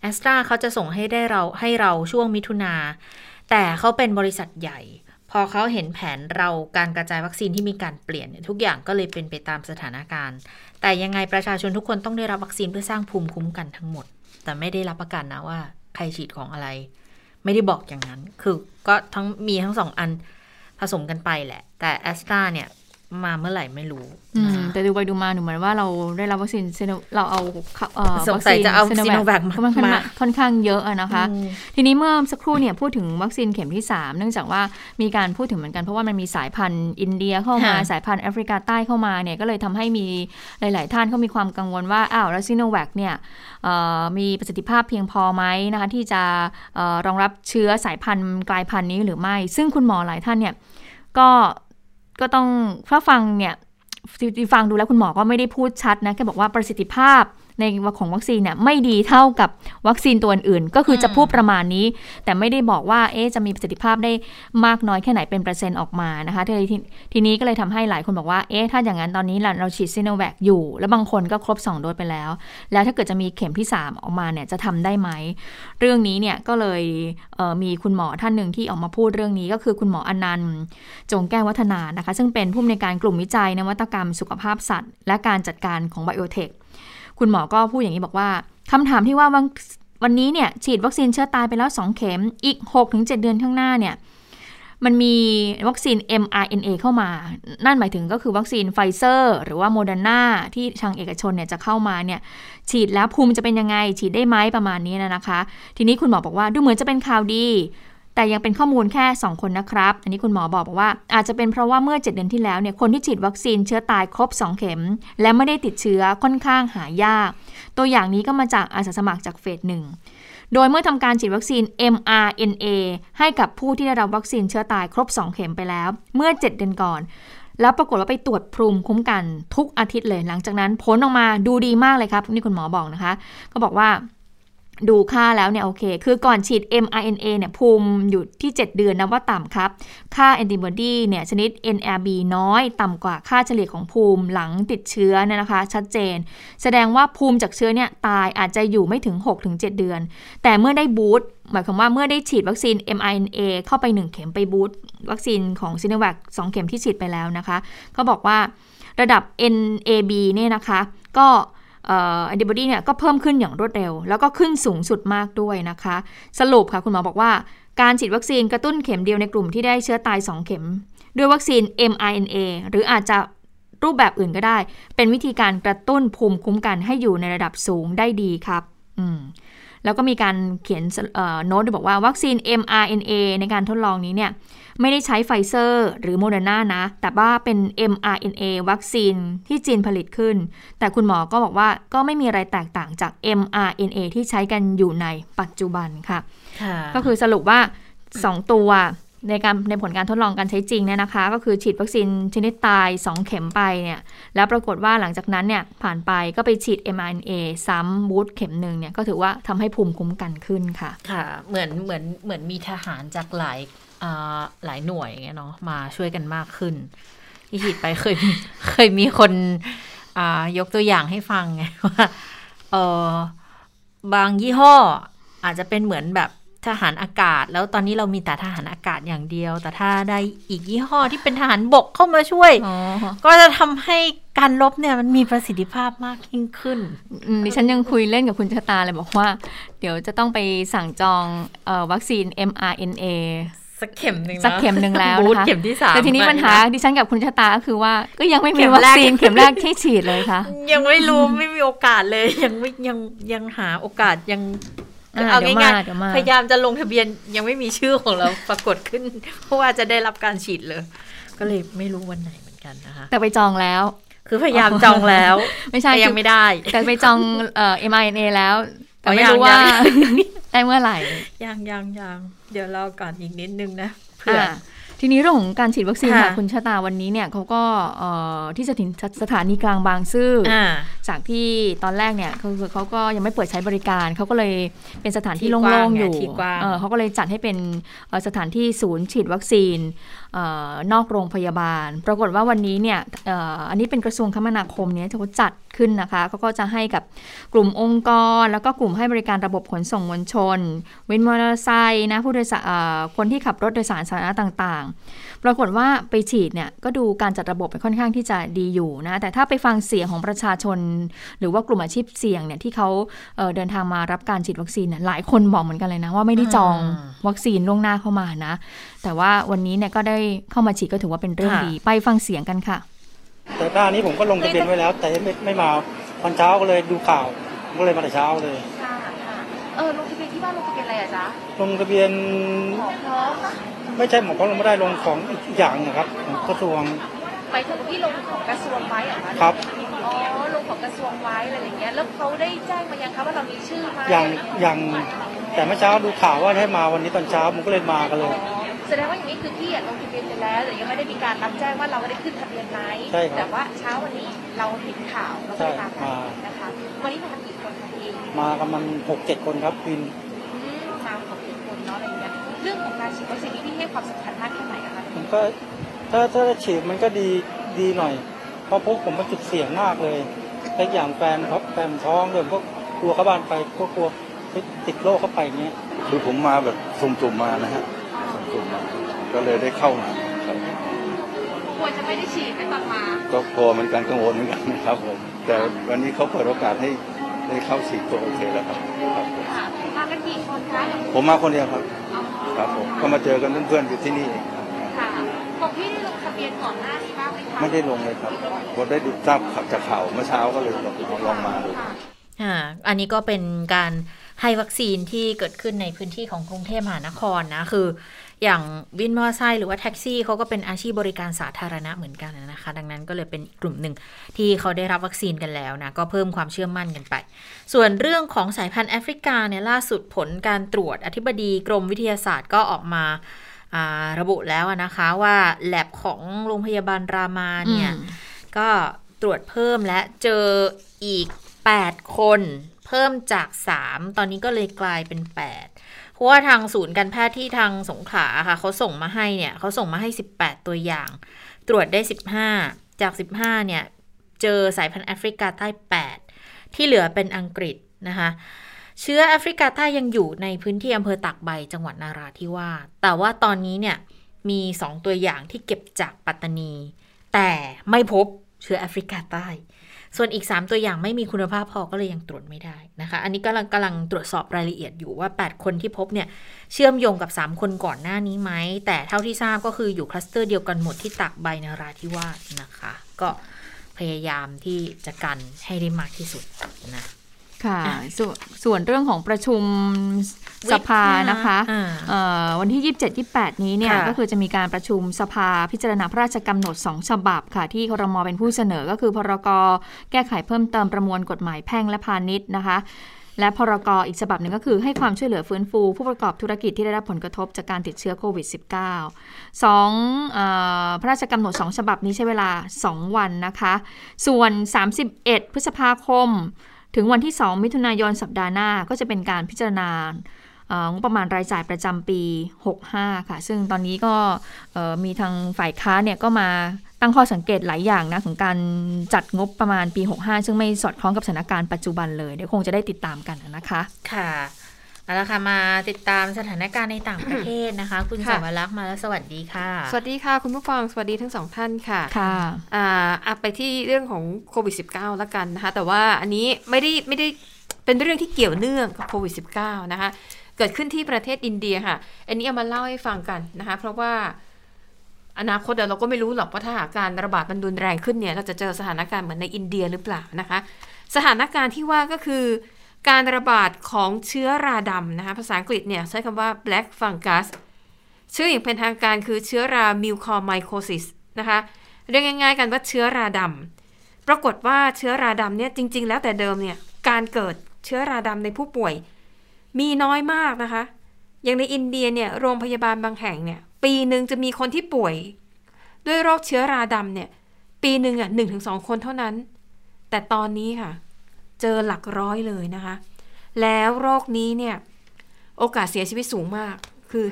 แอสตราเขาจะส่งให้ได้เราให้เราช่วงมิถุนา แต่เขาเป็นบริษัทใหญ่ พอเขาเห็นแผนเราการกระจายวัคซีนที่มีการเปลี่ยน ทุกอย่างก็เลยเป็นไปตามสถานการณ์ แต่ยังไงประชาชนทุกคนต้องได้รับวัคซีนเพื่อสร้างภูมิคุ้มกันทั้งหมด แต่ไม่ได้รับประกันนะว่าใครฉีดของอะไร ไม่ได้บอกอย่างนั้น คือก็ทั้งมีทั้งสองอัน ผสมกันไปแหละ แต่แอสตราเนี่ย มาเมื่อไหร่ไม่รู้ แต่ดูไปดูมาหนูเหมือนว่าเราได้รับวัคซีนเราเอาสงสัยจะเอาซีโนแวคมาค่อนข้างเยอะนะคะ ทีนี้เมื่อสักครู่เนี่ยพูดถึงวัคซีนเข็มที่ 3 เนื่องจากว่ามีการพูดถึงเหมือนกันเพราะว่ามันมีสายพันธุ์อินเดียเข้ามาสายพันธุ์แอฟริกาใต้เข้ามาเนี่ยก็เลยทำให้มีหลาย ๆ ท่านเขามีความกังวลว่าอ้าวแล้วซีโนแวคเนี่ยมีประสิทธิภาพเพียงพอไหมนะคะที่จะรองรับเชื้อสายพันธุ์กลายพันธุ์นี้หรือไม่ ซึ่งคุณหมอหลายท่านเนี่ยก็ ก็ต้องถ้าฟังเนี่ยฟังดูแล้วคุณหมอก็ไม่ได้พูดชัดนะแค่บอกว่าประสิทธิภาพ ในของวัคซีนเนี่ยไม่ดีเท่ากับวัคซีนตัวอื่น ก็คือจะพูดประมาณนี้ แต่ไม่ได้บอกว่าเอ๊จะมีประสิทธิภาพได้มากน้อยแค่ไหนเป็นเปอร์เซ็นต์ออกมานะคะทีททีนี้ก็เลยทำให้หลายคนบอกว่าเอ๊ะถ้าอย่างนั้นตอนนี้เราฉีดซีโนแวคอยู่ แล้วบางคนก็ครบ 2 โดสไปแล้ว แล้วถ้าเกิดจะมีเข็มที่ 3 ออกมาเนี่ยจะทำได้ไหม เรื่องนี้เนี่ยก็เลยมีคุณหมอท่านหนึ่งที่ออกมาพูดเรื่องนี้ก็คือคุณหมออนันต์ จงแก้ววัฒนานะคะ ซึ่งเป็นผู้อำนวยการกลุ่มวิจัยนวัตกรรมสุขภาพสัตว์ และการจัดการของไบโอเทค คุณหมอก็พูดอย่างนี้บอกว่าคำถามที่ว่าวันนี้เนี่ยฉีดวัคซีนเชื้อตายไปแล้ว 2 เข็มอีก 6-7 เดือนข้างหน้าเนี่ยมันมีวัคซีน mRNA เข้ามา นั่นหมายถึงก็คือวัคซีนไฟเซอร์หรือว่าโมเดอร์นาที่ทางเอกชนเนี่ยจะเข้ามาเนี่ย ฉีดแล้วภูมิจะเป็นยังไง ฉีดได้ไหมประมาณนี้นะคะ ทีนี้คุณหมอบอกว่าดูเหมือนจะเป็นข่าวดี แต่ยังเป็นข้อมูลแค่ 2 คนนะครับ อันนี้คุณหมอบอกบอกว่า อาจจะเป็นเพราะว่าเมื่อ 7 เดือนที่แล้วเนี่ยคนที่ฉีดวัคซีนเชื้อตายครบ 2 เข็ม และไม่ได้ติดเชื้อค่อนข้างหายาก ตัวอย่างนี้ก็มาจากอาสาสมัครจากเฟสหนึ่งโดยเมื่อทำการฉีดวัคซีน mRNA ให้กับผู้ที่ได้รับวัคซีนเชื้อตายครบ 2 เข็มไปแล้ว เมื่อ 7 เดือนก่อน แล้วปรากฏว่าไปตรวจภูมิคุ้มกันทุกอาทิตย์เลย หลังจากนั้นผลออกมาดูดีมากเลยครับ นี่คุณหมอบอกนะคะ ก็บอกว่า ดูค่าแล้วเนี่ยโอเค คือก่อนฉีด mRNA เนี่ยภูมิอยู่ที่ 7 เดือนนะว่าต่ำครับ ค่าแอนติบอดีเนี่ยชนิด NRB น้อยต่ำกว่าค่าเฉลี่ยของภูมิหลังติดเชื้อเนี่ยนะคะ ชัดเจน แสดงว่าภูมิจากเชื้อเนี่ยตายอาจจะอยู่ไม่ถึง 6-7 เดือน แต่เมื่อได้บูสตหมายความว่าเมื่อได้ฉีดวัคซีน mRNA เข้าไป 1 เข็มไปบูสต์วัคซีนของซิโนแวค2เข็มที่ฉีดไปแล้วนะคะเขาบอกว่าระดับ NAB เนี่ยนะคะ ก็ แอนติบอดีเนี่ยก็เพิ่มขึ้นอย่างรวดเร็ว แล้วก็ขึ้นสูงสุดมากด้วยนะคะ สรุปค่ะคุณหมอบอกว่า การฉีดวัคซีนกระตุ้นเข็มเดียวในกลุ่มที่ได้เชื้อตาย 2 เข็ม ด้วยวัคซีน mRNA หรืออาจจะรูปแบบอื่นก็ได้ เป็นวิธีการกระตุ้นภูมิคุ้มกันให้อยู่ในระดับสูงได้ดีครับ อืมแล้วก็มีการเขียนโน้ตบอกว่าวัคซีน mRNA ในการทดลองนี้เนี่ย ไม่ได้ใช้ไฟเซอร์หรือโมเดอร์นานะ แต่ว่าเป็น mRNA วัคซีนที่จีนผลิตขึ้น แต่คุณหมอก็บอกว่าก็ไม่มีอะไรแตกต่างจาก mRNA ที่ใช้กันอยู่ในปัจจุบันค่ะ ก็คือสรุปว่า 2 ตัวในการในผลการทดลองการใช้จริงเนี่ยนะคะ ก็คือฉีดวัคซีนชนิดตาย 2 เข็มไปเนี่ยแล้วปรากฏว่าหลังจากนั้นเนี่ยผ่านไปก็ไปฉีด mRNA ซ้ำบูสต์เข็มหนึ่งเนี่ยก็ถือว่าทำให้ภูมิคุ้มกันขึ้นค่ะ ค่ะ เหมือนเหมือนเหมือนมีทหารจากหลาย หลายหน่วยเงี้ยเนาะมาช่วยกันมากขึ้นที่ฉีดไปเคยมีเคยมีคนยกตัวอย่างให้ฟังไงว่าเออบางยี่ห้ออาจจะเป็นเหมือนแบบทหารอากาศ แล้วตอนนี้เรามีแต่ทหารอากาศอย่างเดียว แต่ถ้าได้อีกยี่ห้อที่เป็นทหารบกเข้ามาช่วยอ๋อก็จะทำให้การลบเนี่ยมันมีประสิทธิภาพมากยิ่งขึ้นอืมดิฉันยังคุยเล่นกับคุณชะตาเลยบอกว่า เดี๋ยวจะต้องไปสั่งจองเออวัคซีน mRNA สักเข็มหนึ่งนะสักเข็มหนึ่งแล้วบูธนะคะเข็มที่สามแต่ทีนี้ปัญหาไปะดิฉันกับคุณชะตาก็คือว่าก็ยังไม่เข็มีมวัคแรกซีนเข็มแรกที่ฉีดเลยค่ะ ยังไม่รู้ไม่มีโอกาสเลยยังไม่ยังยังหาโอกาสยังอ่าเอาเดี๋ยวง่ายมาเดี๋ยวมาๆพยายามจะลงทะเบียนยังไม่มีชื่อของเราปรากฏขึ้น เพราะว่าจะได้รับการฉีดเลย ก็เลยไม่รู้วันไหนเหมือนกันนะคะ แต่ไปจองแล้ว คือพยายามจองแล้ว ไม่ใช่แต่ยังคือไม่ได้ แต่ไปจองเอ่อ mRNA แล้ว แต่อ๋อไม่ยังรู้ว่ายังได้เมื่อไหร่ยังยังยัง เดี๋ยวรอก่อนอีกนิดนึงนะเผื่ออ่าทีนี้เรื่องของการฉีดวัคซีนค่ะค่ะคุณชะตาวันนี้เนี่ยเขาก็เอ่อที่สถานสถานีกลางบางซื่อออ่าจากที่ตอนแรกเนี่ยคือเขาก็ยังไม่เปิดใช้บริการเขาก็เลยเป็นสถานที่ที่โล่กว้างงๆไงอยู่ที่กว้างเออเขาก็เลยจัดให้เป็นเอ่อสถานที่ศูนย์ฉีดวัคซีนเออนอกโรงพยาบาล ปรากฏว่าวันนี้เนี่ยเอ่ออันนี้เป็นกระทรวงคมนาคมเนี่ยเขาจัดขึ้นนะคะเขาก็จะให้กับกลุ่มองค์กร แล้วก็กลุ่มให้บริการระบบขนส่งมวลชนวินมอเตอร์ไซค์นะผู้โดยสารเอ่อคนที่ขับรถโดยสารสาธารณะต่างๆ ปรากฏว่าไปฉีดเนี่ยก็ดูการจัดระบบไปค่อนข้างที่จะดีอยู่นะแต่ถ้าไปฟังเสียงของประชาชน หรือว่ากลุ่มอาชีพเสี่ยงเนี่ยที่เขาเอ่อเดินทางมารับการฉีดวัคซีนเนี่ยหลายคนบอกเหมือนกันเลยนะว่าไม่ได้จองอืมวัคซีนล่วงหน้าเข้ามานะ แต่ว่าวันนี้เนี่ยก็ได้เข้ามาฉีดก็ถือว่าเป็นเรื่องค่ะดี ไปฟังเสียงกันค่ะ แต่หน้านี้ผมก็ลงทะเบียนไว้แล้ว แต่ไม่ไม่มาตอนเช้าก็เลยดูข่าวผมก็เลยมาแต่เช้าเลยค่ะค่ะเออลงทะเบียนที่บ้านลงทะเบียนอะไรอะจ๊ะลงทะเบียนหมอพร้อมปะไม่ใช่หมอพร้อมลงไม่ได้ลงของอีกอย่างนะครับของกระทรวงไปถึงที่ลงของกระทรวงไว้เหรอคะครับอ๋อลงของกระทรวงไว้อะไรอย่างเงี้ยแล้วเขาได้แจ้งมายังคะว่าเรามีชื่อไหมอย่างอย่างแต่เมื่อเช้าดูข่าวว่าให้มาวันนี้ตอนเช้าผมก็เลยมากันเลยอ๋อ แสดงว่าอย่างนี้คือพี่อะลงทะเบียนไปแล้วแต่ยังไม่ได้มีการรับแจ้งว่าเราได้ขึ้นทะเบียนไหมใช่ครับแต่ว่าเช้าวันนี้เราเห็นข่าวเราก็เลยมาใช่มา นะคะวันนี้มากันกี่คนคะพี่มากันมันหกเจ็ดคนครับวินอืมมาของกี่คนเนาะอะไรอย่างเงี้ยเรื่องของการฉีดวัคซีนนี่พี่ให้ความสำคัญมากแค่ไหนอะคะผมก็ถ้าถ้าได้ฉีดมันก็ดีดีหน่อย เพราะพวกผมเป็นจุดเสี่ยงมากเลยและอีกอย่างแฟนเขาแฟนท้องเลยผมก็กลัวเข้าบ้านไปก็กลัวติดโรคเข้าไปอย่างเงี้ย คือผมมาแบบสุ่มๆมานะฮะ สุ่มๆมาก็เลยได้เข้ามาครับควรจะไม่ได้ฉีดไม่ตอนมา ก็กลัวเหมือนกันกังวลเหมือนกันนะครับผมแต่วันนี้เขาเปิดโอกาสให้ได้เข้าฉีดก็โอเคแล้วครับครับผมค่ะมากันกี่คนคะผมมาคนเดียวครับครับผมก็มาเจอกันเพื่อนๆอยู่ที่นี่เองครับค่ะของพี่ได้ลงทะเบียนก่อนหน้านี้บ้างไหมคะไม่ได้ลงเลยครับผมได้ดูทราบข่าวจากข่าวเมื่อเช้าก็เลยลองลองมาดูค่ะอ่าอันนี้ก็เป็นการให้วัคซีนที่เกิดขึ้นในพื้นที่ของกรุงเทพมหานครนะ คือ อย่างวินมอเตอร์ไซค์หรือว่าแท็กซี่เขาก็เป็นอาชีพบริการสาธารณะเหมือนกันนะคะ ดังนั้นก็เลยเป็นกลุ่มหนึ่งที่เขาได้รับวัคซีนกันแล้วนะ ก็เพิ่มความเชื่อมั่นกันไป ส่วนเรื่องของสายพันธุ์แอฟริกาเนี่ยล่าสุดผลการตรวจอธิบดีกรมวิทยาศาสตร์ก็ออกมาระบุแล้วนะคะว่าแลบของโรงพยาบาลรามาเนี่ยก็ตรวจเพิ่มและเจออีก 8 คน เพิ่มจาก 3 ตอนนี้ก็เลยกลายเป็น 8 เพราะว่าทางศูนย์การแพทย์ที่ทางสงขลาค่ะเขาส่งมาให้เนี่ยเขาส่งมาให้ 18 ตัวอย่าง ตรวจได้ 15 จาก 15 เนี่ย เจอสายพันธุ์แอฟริกาใต้ 8 ที่เหลือเป็นอังกฤษนะคะเชื้อแอฟริกาใต้ยังอยู่ในพื้นที่อำเภอตากใบจังหวัดนาราธิวาสแต่ว่าตอนนี้เนี่ยมี 2 ตัวอย่างที่เก็บจากปัตตานี แต่ไม่พบเชื้อแอฟริกาใต้ ส่วนอีก 3 ตัวอย่างไม่มีคุณภาพพอก็เลยยังตรวจไม่ได้นะคะ อันนี้กำลังกำลังตรวจสอบรายละเอียดอยู่ว่า 8 คนที่พบเนี่ยเชื่อมโยงกับ 3 คนก่อนหน้านี้ไหม แต่เท่าที่ทราบก็คืออยู่คลัสเตอร์เดียวกันหมดที่ตักใบนาราธิวาสนะคะ ก็พยายามที่จะกันให้ได้มากที่สุดนะค่ะสส่วนเรื่องของประชุม สภานะคะอ่าเอ่อวันที่ 27-28 นี้เนี่ยค่ะก็คือจะมีการประชุมสภาพิจารณาพระราชกำหนด 2 ฉบับค่ะ ที่ครมเป็นผู้เสนอก็คือพรกแก้ไขเพิ่มเติมประมวลกฎหมายแพ่งและพาณิชย์นะคะและพรกอีกฉบับหนึ่งก็คือให้ความช่วยเหลือฟื้นฟู ผู้ประกอบธุรกิจที่ได้รับผลกระทบจากการติดเชื้อโควิด -19 สองเออพระราชกำหนด 2 ฉบับนี้ใช้เวลา 2 วันนะคะ ส่วน 31 พฤษภาคม ถึงวันที่ 2 มิถุนายนสัปดาห์หน้าก็จะเป็นการพิจารณาเอ่อ งบประมาณรายจ่ายประจำปี 65 ค่ะ ซึ่งตอนนี้ก็เอ่อมีทางฝ่ายค้านเนี่ยก็มาตั้งข้อสังเกตหลายอย่างนะของการจัดงบประมาณปี 65 ซึ่งไม่สอดคล้องกับสถานการณ์ปัจจุบันเลย เดี๋ยวคงจะได้ติดตามกันนะคะค่ะเอาละค่ะมาติดตามสถานการณ์ในต่างประเทศนะคะ คุณสค่ะวรักษ์มาแล้วสวัสดีค่ะ สวัสดีค่ะ คุณผู้ฟังสวัสดีทั้งสองท่านค่ะค่ะอ่าอะไปที่เรื่องของโควิด -19 แล้วกันนะคะ แต่ว่าอันนี้ไม่ได้ไม่ได้เป็นเรื่องที่เกี่ยวเนื่องกับโควิด -19 นะคะ เกิดขึ้นที่ประเทศอินเดียค่ะ อันนี้เอามาเล่าให้ฟังกันนะคะ เพราะว่าอนาคตเดี๋ยวเราก็ไม่รู้หรอกว่าถ้าหากการระบาดมันรุนแรงขึ้นเนี่ย เราจะเจอสถานการณ์เหมือนในอินเดียหรือเปล่านะคะ สถานการณ์ที่ว่าก็คือ การระบาดของเชื้อราดำนะคะ ภาษาอังกฤษเนี่ยใช้คำว่า black fungus ชื่ออย่างเป็นทางการคือเชื้อรา mucormycosis นะคะ เรียกง่ายๆกันว่าเชื้อราดำปรากฏว่าเชื้อราดำเนี่ยจริง ๆ แล้วแต่เดิมเนี่ยการเกิดเชื้อราดำในผู้ป่วย มีน้อยมากนะคะ อย่างในอินเดียเนี่ยโรงพยาบาลบางแห่งเนี่ยปีหนึ่งจะมีคนที่ป่วย ด้วยโรคเชื้อราดำเนี่ยปีหนึ่งอะหนึ่งถึงสองคนเท่านั้น แต่ตอนนี้ค่ะ เจอหลักร้อยเลยนะคะ แล้วโรคนี้เนี่ยโอกาสเสียชีวิตสูงมากคือ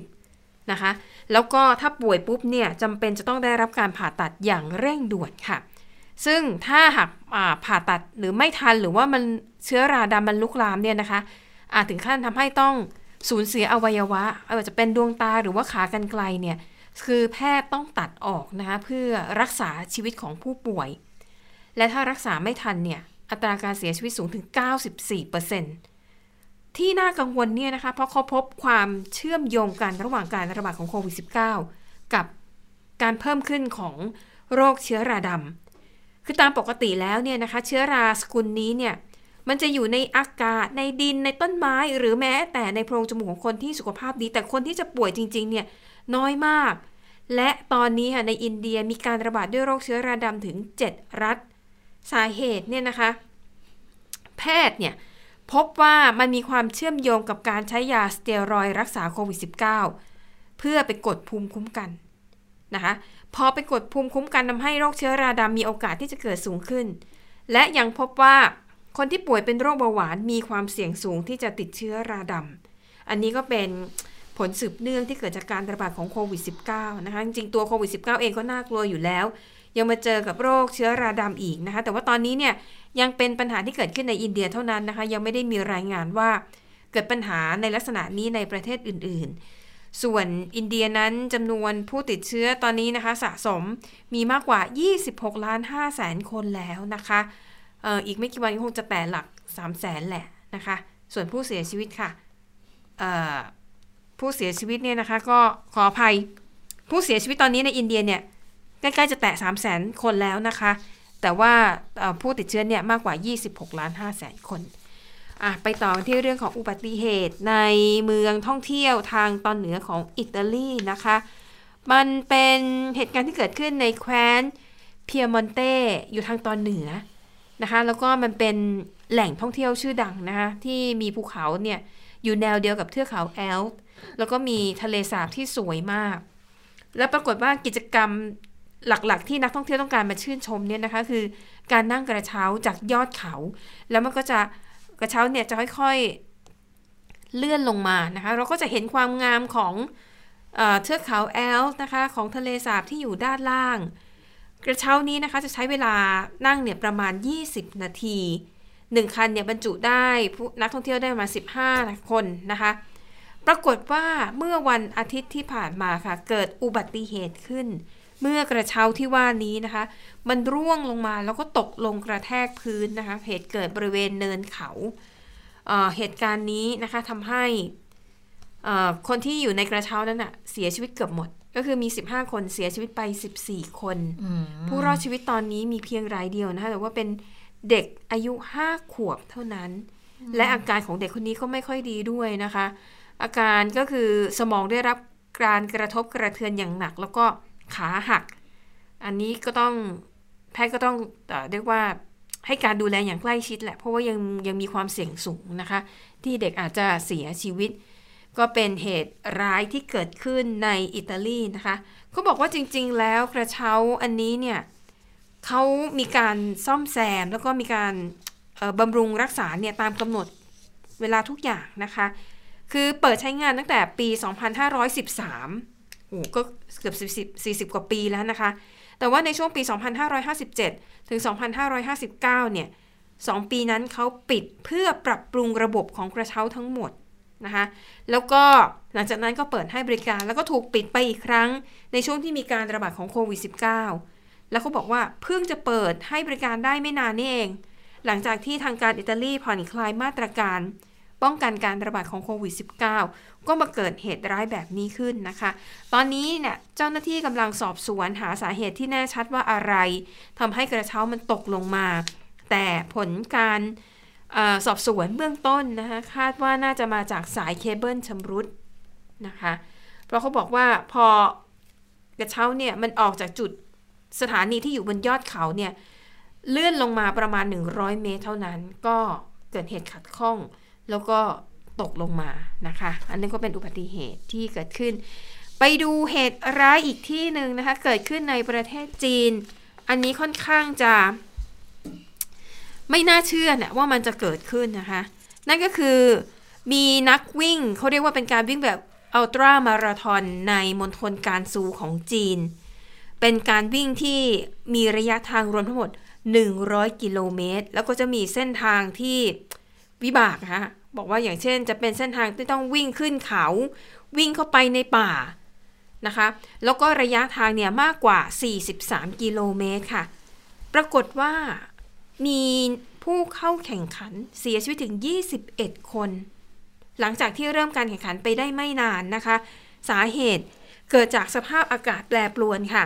50-50 นะคะ แล้วก็ถ้าป่วยปุ๊บเนี่ยจำเป็นจะต้องได้รับการผ่าตัดอย่างเร่งด่วนค่ะ ซึ่งถ้าหากผ่าตัดหรือไม่ทันหรือว่ามันเชื้อราดำมันลุกลามเนี่ยนะคะ อาจถึงขั้นทำให้ต้องสูญเสียอวัยวะไม่ว่าจะเป็นดวงตาหรือว่าขากรรไกลเนี่ยคือแพทย์ต้องตัดออกนะคะเพื่อรักษาชีวิตของผู้ป่วย และถ้ารักษาไม่ทันเนี่ยอัตราการเสียชีวิตสูงถึง 94%ที่น่ากังวลเนี่ยนะคะเพราะเขาพบความเชื่อมโยงกันระหว่างการระบาดของโควิด -19 กับการเพิ่มขึ้นของโรคเชื้อราดำคือตามปกติแล้วเนี่ยนะคะเชื้อราสกุลนี้เนี่ย มันจะอยู่ในอากาศในดินในต้นไม้ หรือแม้แต่ในโพรงจมูกของคนที่สุขภาพดี แต่คนที่จะป่วยจริง ๆ เนี่ยน้อยมาก และตอนนี้ค่ะในอินเดียมีการระบาดด้วยโรคเชื้อราดำถึง 7 รัฐ สาเหตุเนี่ยนะคะ แพทย์เนี่ยพบว่ามันมีความเชื่อมโยงกับการใช้ยาสเตียรอยรักษาโควิด -19 เพื่อไปกดภูมิคุ้มกันนะคะพอไปกดภูมิคุ้มกันทำให้โรคเชื้อราดำมีโอกาสที่จะเกิดสูงขึ้น และยังพบว่า คนที่ป่วยเป็นโรคเบาหวานมีความเสี่ยงสูงที่จะติดเชื้อราดำอันนี้ก็เป็นผลสืบเนื่องที่เกิดจากการระบาดของโควิด -19 นะคะ จริงๆตัวโควิด -19 เองก็น่ากลัวอยู่แล้ว ยังมาเจอกับโรคเชื้อราดำอีกนะคะ แต่ว่าตอนนี้เนี่ยยังเป็นปัญหาที่เกิดขึ้นในอินเดียเท่านั้นนะคะ ยังไม่ได้มีรายงานว่าเกิดปัญหาในลักษณะนี้ในประเทศอื่นๆ ส่วนอินเดียนั้นจำนวนผู้ติดเชื้อตอนนี้นะคะ สะสมมีมากกว่า 26 ล้าน5แสนคนแล้วนะคะ อีกไม่กี่วันก็คงจะแตะหลัก3แสนแหละนะคะ ส่วนผู้เสียชีวิตค่ะผู้เสียชีวิตเนี่ยนะคะก็ขออภัยผู้เสียชีวิตตอนนี้ในอินเดียเนี่ยใกล้ๆจะแตะ 3 0 0 0 0 0 คนแล้วนะคะ แต่ว่าผู้ติดเชื้อเนี่ยมากกว่า 26 ล้าน5แสนคนอะไปต่อที่เรื่องของอุบัติเหตุในเมืองท่องเที่ยวทางตอนเหนือของอิตาลีนะคะ มันเป็นเหตุการณ์ที่เกิดขึ้นในแคว้นเพียมอนเตอยู่ทางตอนเหนือ นะคะ แล้วก็มันเป็นแหล่งท่องเที่ยวชื่อดังนะคะที่มีภูเขาเนี่ยอยู่แนวเดียวกับเทือกเขาแอลป์แล้วก็มีทะเลสาบที่สวยมาก แล้วปรากฏว่ากิจกรรมหลักๆ ที่นักท่องเที่ยวต้องการมาชื่นชมเนี่ยนะคะ คือการนั่งกระเช้าจากยอดเขา แล้วมันก็จะกระเช้าเนี่ยจะค่อยๆเลื่อนลงมานะคะ เราก็จะเห็นความงามของเออเทือกเขาแอลป์นะคะ ของทะเลสาบที่อยู่ด้านล่าง กระเช้านี้นะคะจะใช้เวลานั่งเนี่ยประมาณ 20 นาทีหนึ่งคันเนี่ยบรรจุได้ผู้นักท่องเที่ยวได้มา 15 คนนะคะ ปรากฏว่าเมื่อวันอาทิตย์ที่ผ่านมาค่ะ เกิดอุบัติเหตุขึ้น เมื่อกระเช้าที่ว่านี้นะคะ มันร่วงลงมาแล้วก็ตกลงกระแทกพื้นนะคะ เหตุเกิดบริเวณเนินเขาเเหตุการณ์นี้นะคะทำให้คนที่อยู่ในกระเช้านั้นอะเสียชีวิตเกือบหมด ก็คือมี 15 คนเสียชีวิตไป 14 คน ผู้รอดชีวิตตอนนี้มีเพียงรายเดียวนะคะแต่ว่าเป็นเด็กอายุ 5 ขวบเท่านั้น และอาการของเด็กคนนี้ก็ไม่ค่อยดีด้วยนะคะ อาการก็คือสมองได้รับการกระทบกระเทือนอย่างหนัก แล้วก็ขาหัก อันนี้ก็ต้องแพทย์ก็ต้องเออเรียกว่าให้การดูแลอย่างใกล้ชิดแหละ เพราะว่ายังยังมีความเสี่ยงสูงนะคะ ที่เด็กอาจจะเสียชีวิต ก็เป็นเหตุร้ายที่เกิดขึ้นในอิตาลีนะคะเขาบอกว่าจริงๆ แล้วกระเช้าอันนี้เนี่ยเขามีการซ่อมแซมแล้วก็มีการบำรุงรักษาเนี่ยตามกำหนดเวลาทุกอย่างนะคะ คือเปิดใช้งานตั้งแต่ปี 2513 โอ้ก็เกือบ40 40 กว่าปีแล้วนะคะ แต่ว่าในช่วงปี 2557 ถึง 2559 เนี่ย 2 ปีนั้นเขาปิดเพื่อปรับปรุงระบบของกระเช้าทั้งหมด นะคะแล้วก็หลังจากนั้นก็เปิดให้บริการ แล้วก็ถูกปิดไปอีกครั้ง ในช่วงที่มีการระบาดของโควิด -19 แล้วเขาบอกว่าเพิ่งจะเปิดให้บริการได้ไม่นานนี่เอง หลังจากที่ทางการอิตาลีผ่อนคลายมาตรการ ป้องกันการระบาดของโควิด -19 ก็มาเกิดเหตุร้ายแบบนี้ขึ้นนะคะ ตอนนี้เนี่ยเจ้าหน้าที่กำลังสอบสวนหาสาเหตุที่แน่ชัดว่าอะไรทำให้กระเช้ามันตกลงมา แต่ผลการ สอบสวนเบื้องต้นนะคะคาดว่าน่าจะมาจากสายเคเบิลชำรุดนะคะ เพราะเขาบอกว่าพอกระเช้าเนี่ยมันออกจากจุดสถานีที่อยู่บนยอดเขาเนี่ยเลื่อนลงมาประมาณ 100 เมตรเท่านั้น ก็เกิดเหตุขัดข้อง แล้วก็ตกลงมานะคะ อันนี้ก็เป็นอุบัติเหตุที่เกิดขึ้น ไปดูเหตุร้ายอีกที่หนึ่งนะคะ เกิดขึ้นในประเทศจีน อันนี้ค่อนข้างจะ ไม่น่าเชื่อเนี่ยว่ามันจะเกิดขึ้นนะคะ นั่นก็คือมีนักวิ่งเขาเรียกว่าเป็นการวิ่งแบบอัลตร้ามาราธอนในมณฑลการซูของจีน เป็นการวิ่งที่มีระยะทางรวมทั้งหมด 100 กิโลเมตร แล้วก็จะมีเส้นทางที่วิบากนะคะบอกว่าอย่างเช่นจะเป็นเส้นทางที่ต้องวิ่งขึ้นเขา วิ่งเข้าไปในป่านะคะ แล้วก็ระยะทางเนี่ยมากกว่า 43 กิโลเมตรค่ะ ปรากฏว่า มีผู้เข้าแข่งขันเสียชีวิตถึง 21 คน หลังจากที่เริ่มการแข่งขันไปได้ไม่นานนะคะ สาเหตุเกิดจากสภาพอากาศแปรปรวนค่ะ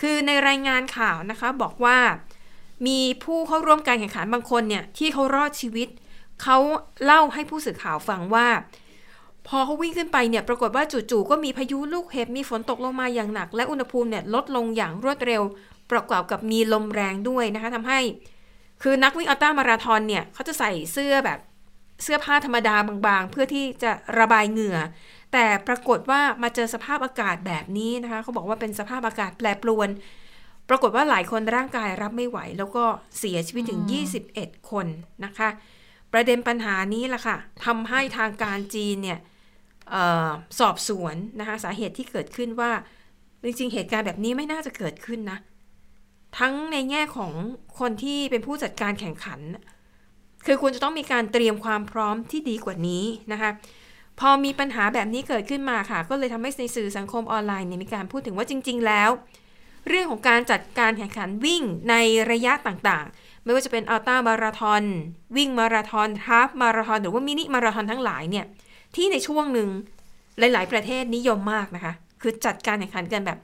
คือในรายงานข่าวนะคะบอกว่ามีผู้เข้าร่วมการแข่งขันบางคนเนี่ยที่เขารอดชีวิต เขาเล่าให้ผู้สื่อข่าวฟังว่า พอเขาวิ่งขึ้นไปเนี่ยปรากฏว่าจู่ๆก็มีพายุลูกเห็บมีฝนตกลงมาอย่างหนัก และอุณหภูมิเนี่ยลดลงอย่างรวดเร็ว ประกอบกับมีลมแรงด้วยนะคะทำให้ คือนักวิ่งอัลตร้ามาราธอนเนี่ยเขาจะใส่เสื้อแบบเสื้อผ้าธรรมดาบางๆ เพื่อที่จะระบายเหงื่อ แต่ปรากฏว่ามาเจอสภาพอากาศแบบนี้นะคะเขาบอกว่าเป็นสภาพอากาศแปรปรวน ปรากฏว่าหลายคนร่างกายรับไม่ไหว แล้วก็เสียชีวิตถึง 21 คนนะคะ ประเด็นปัญหานี้ล่ะค่ะทำให้ทางการจีนเนี่ยเออสอบสวนนะคะสาเหตุที่เกิดขึ้นว่าจริงๆ เหตุการณ์แบบนี้ไม่น่าจะเกิดขึ้นนะ ทั้งในแง่ของคนที่เป็นผู้จัดการแข่งขัน คือควรจะต้องมีการเตรียมความพร้อมที่ดีกว่านี้นะคะพอมีปัญหาแบบนี้เกิดขึ้นมาค่ะ ก็เลยทำให้ในสื่อสังคมออนไลน์เนี่ยมีการพูดถึงว่าจริง ๆ แล้ว เรื่องของการจัดการแข่งขันวิ่งในระยะต่างๆ ไม่ว่าจะเป็นอัลตร้ามาราธอนวิ่งมาราธอนฮาล์ฟมาราธอนหรือว่ามินิมาราธอนทั้งหลายเนี่ยที่ในช่วงหนึ่งหลาย ๆ ประเทศนิยมมากนะคะ คือจัดการแข่งขันกันแบบ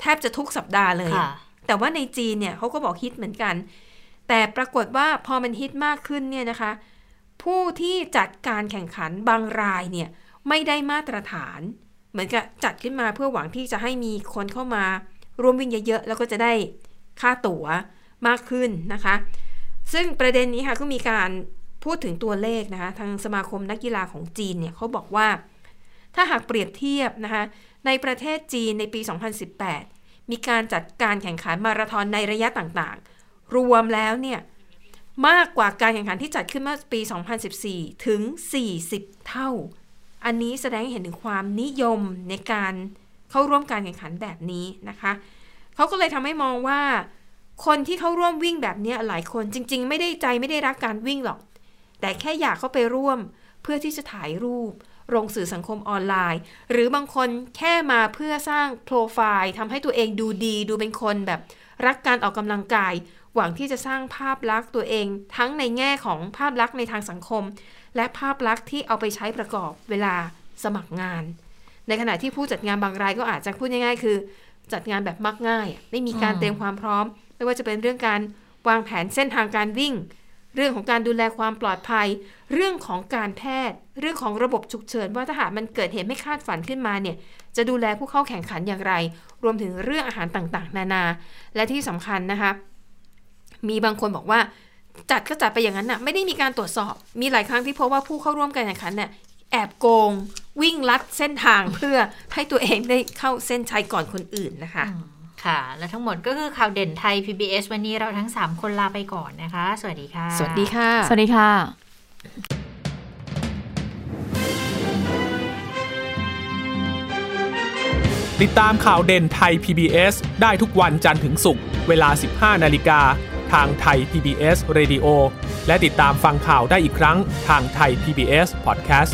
แทบจะทุกสัปดาห์เลยค่ะ แต่ว่าในจีนเนี่ยเขาก็บอกฮิตเหมือนกัน แต่ปรากฏว่าพอมันฮิตมากขึ้นเนี่ยนะคะ ผู้ที่จัดการแข่งขันบางรายเนี่ยไม่ได้มาตรฐาน เหมือนกับจัดขึ้นมาเพื่อหวังที่จะให้มีคนเข้ามาร่วมวิ่งเยอะๆแล้วก็จะได้ค่าตั๋วมากขึ้นนะคะ ซึ่งประเด็นนี้ค่ะก็มีการพูดถึงตัวเลขนะคะ ทางสมาคมนักกีฬาของจีนเนี่ยเขาบอกว่า ถ้าหากเปรียบเทียบนะคะ ในประเทศจีนในปี 2018 มีการจัดการแข่งขันมาราธอนในระยะต่างๆ รวมแล้วเนี่ยมากกว่าการแข่งขันที่จัดขึ้นเมื่อปี 2014 ถึง 40 เท่า อันนี้แสดงให้เห็นถึงความนิยมในการเข้าร่วมการแข่งขันแบบนี้นะคะ เขาก็เลยทำให้มองว่า คนที่เข้าร่วมวิ่งแบบนี้หลายคนจริง ๆ ไม่ได้ใจไม่ได้รักการวิ่งหรอก แต่แค่อยากเข้าไปร่วมเพื่อที่จะถ่ายรูป ลงสื่อสังคมออนไลน์ หรือบางคนแค่มาเพื่อสร้างโปรไฟล์ทำให้ตัวเองดูดี ดูเป็นคนแบบรักการออกกำลังกาย หวังที่จะสร้างภาพลักษณ์ตัวเอง ทั้งในแง่ของภาพลักษณ์ในทางสังคม และภาพลักษณ์ที่เอาไปใช้ประกอบเวลาสมัครงาน ในขณะที่ผู้จัดงานบางรายก็อาจจะพูดง่ายๆ คือ จัดงานแบบมักง่าย ไม่มีการเตรียมความพร้อม ไม่ว่าจะเป็นเรื่องการวางแผนเส้นทางการวิ่ง เรื่องของการดูแลความปลอดภัย เรื่องของการแพทย์ เรื่องของระบบฉุกเฉิน ว่าถ้าหากมันเกิดเหตุไม่คาดฝันขึ้นมาเนี่ย จะดูแลผู้เข้าแข่งขันอย่างไร รวมถึงเรื่องอาหารต่างๆ นานา และที่สำคัญนะคะ มีบางคนบอกว่าจัดก็จัดไปอย่างนั้นน่ะไม่ได้มีการตรวจสอบ มีหลายครั้งที่พบว่าผู้เข้าร่วมการแข่งขันเนี่ยแอบโกง วิ่งลัดเส้นทางเพื่อให้ตัวเองได้เข้าเส้นชัยก่อนคนอื่นนะคะ ค่ะ และทั้งหมดก็คือข่าวเด่นไทย PBS วันนี้เราทั้ง 3 คนลาไปก่อนนะคะ สวัสดีค่ะ สวัสดีค่ะ สวัสดีค่ะ ติดตามข่าวเด่นไทย PBS ได้ทุกวันจันทร์ถึงศุกร์เวลา 15 นาฬิกา ทางไทย PBS Radio และติดตามฟังข่าวได้อีกครั้งทางไทย PBS Podcast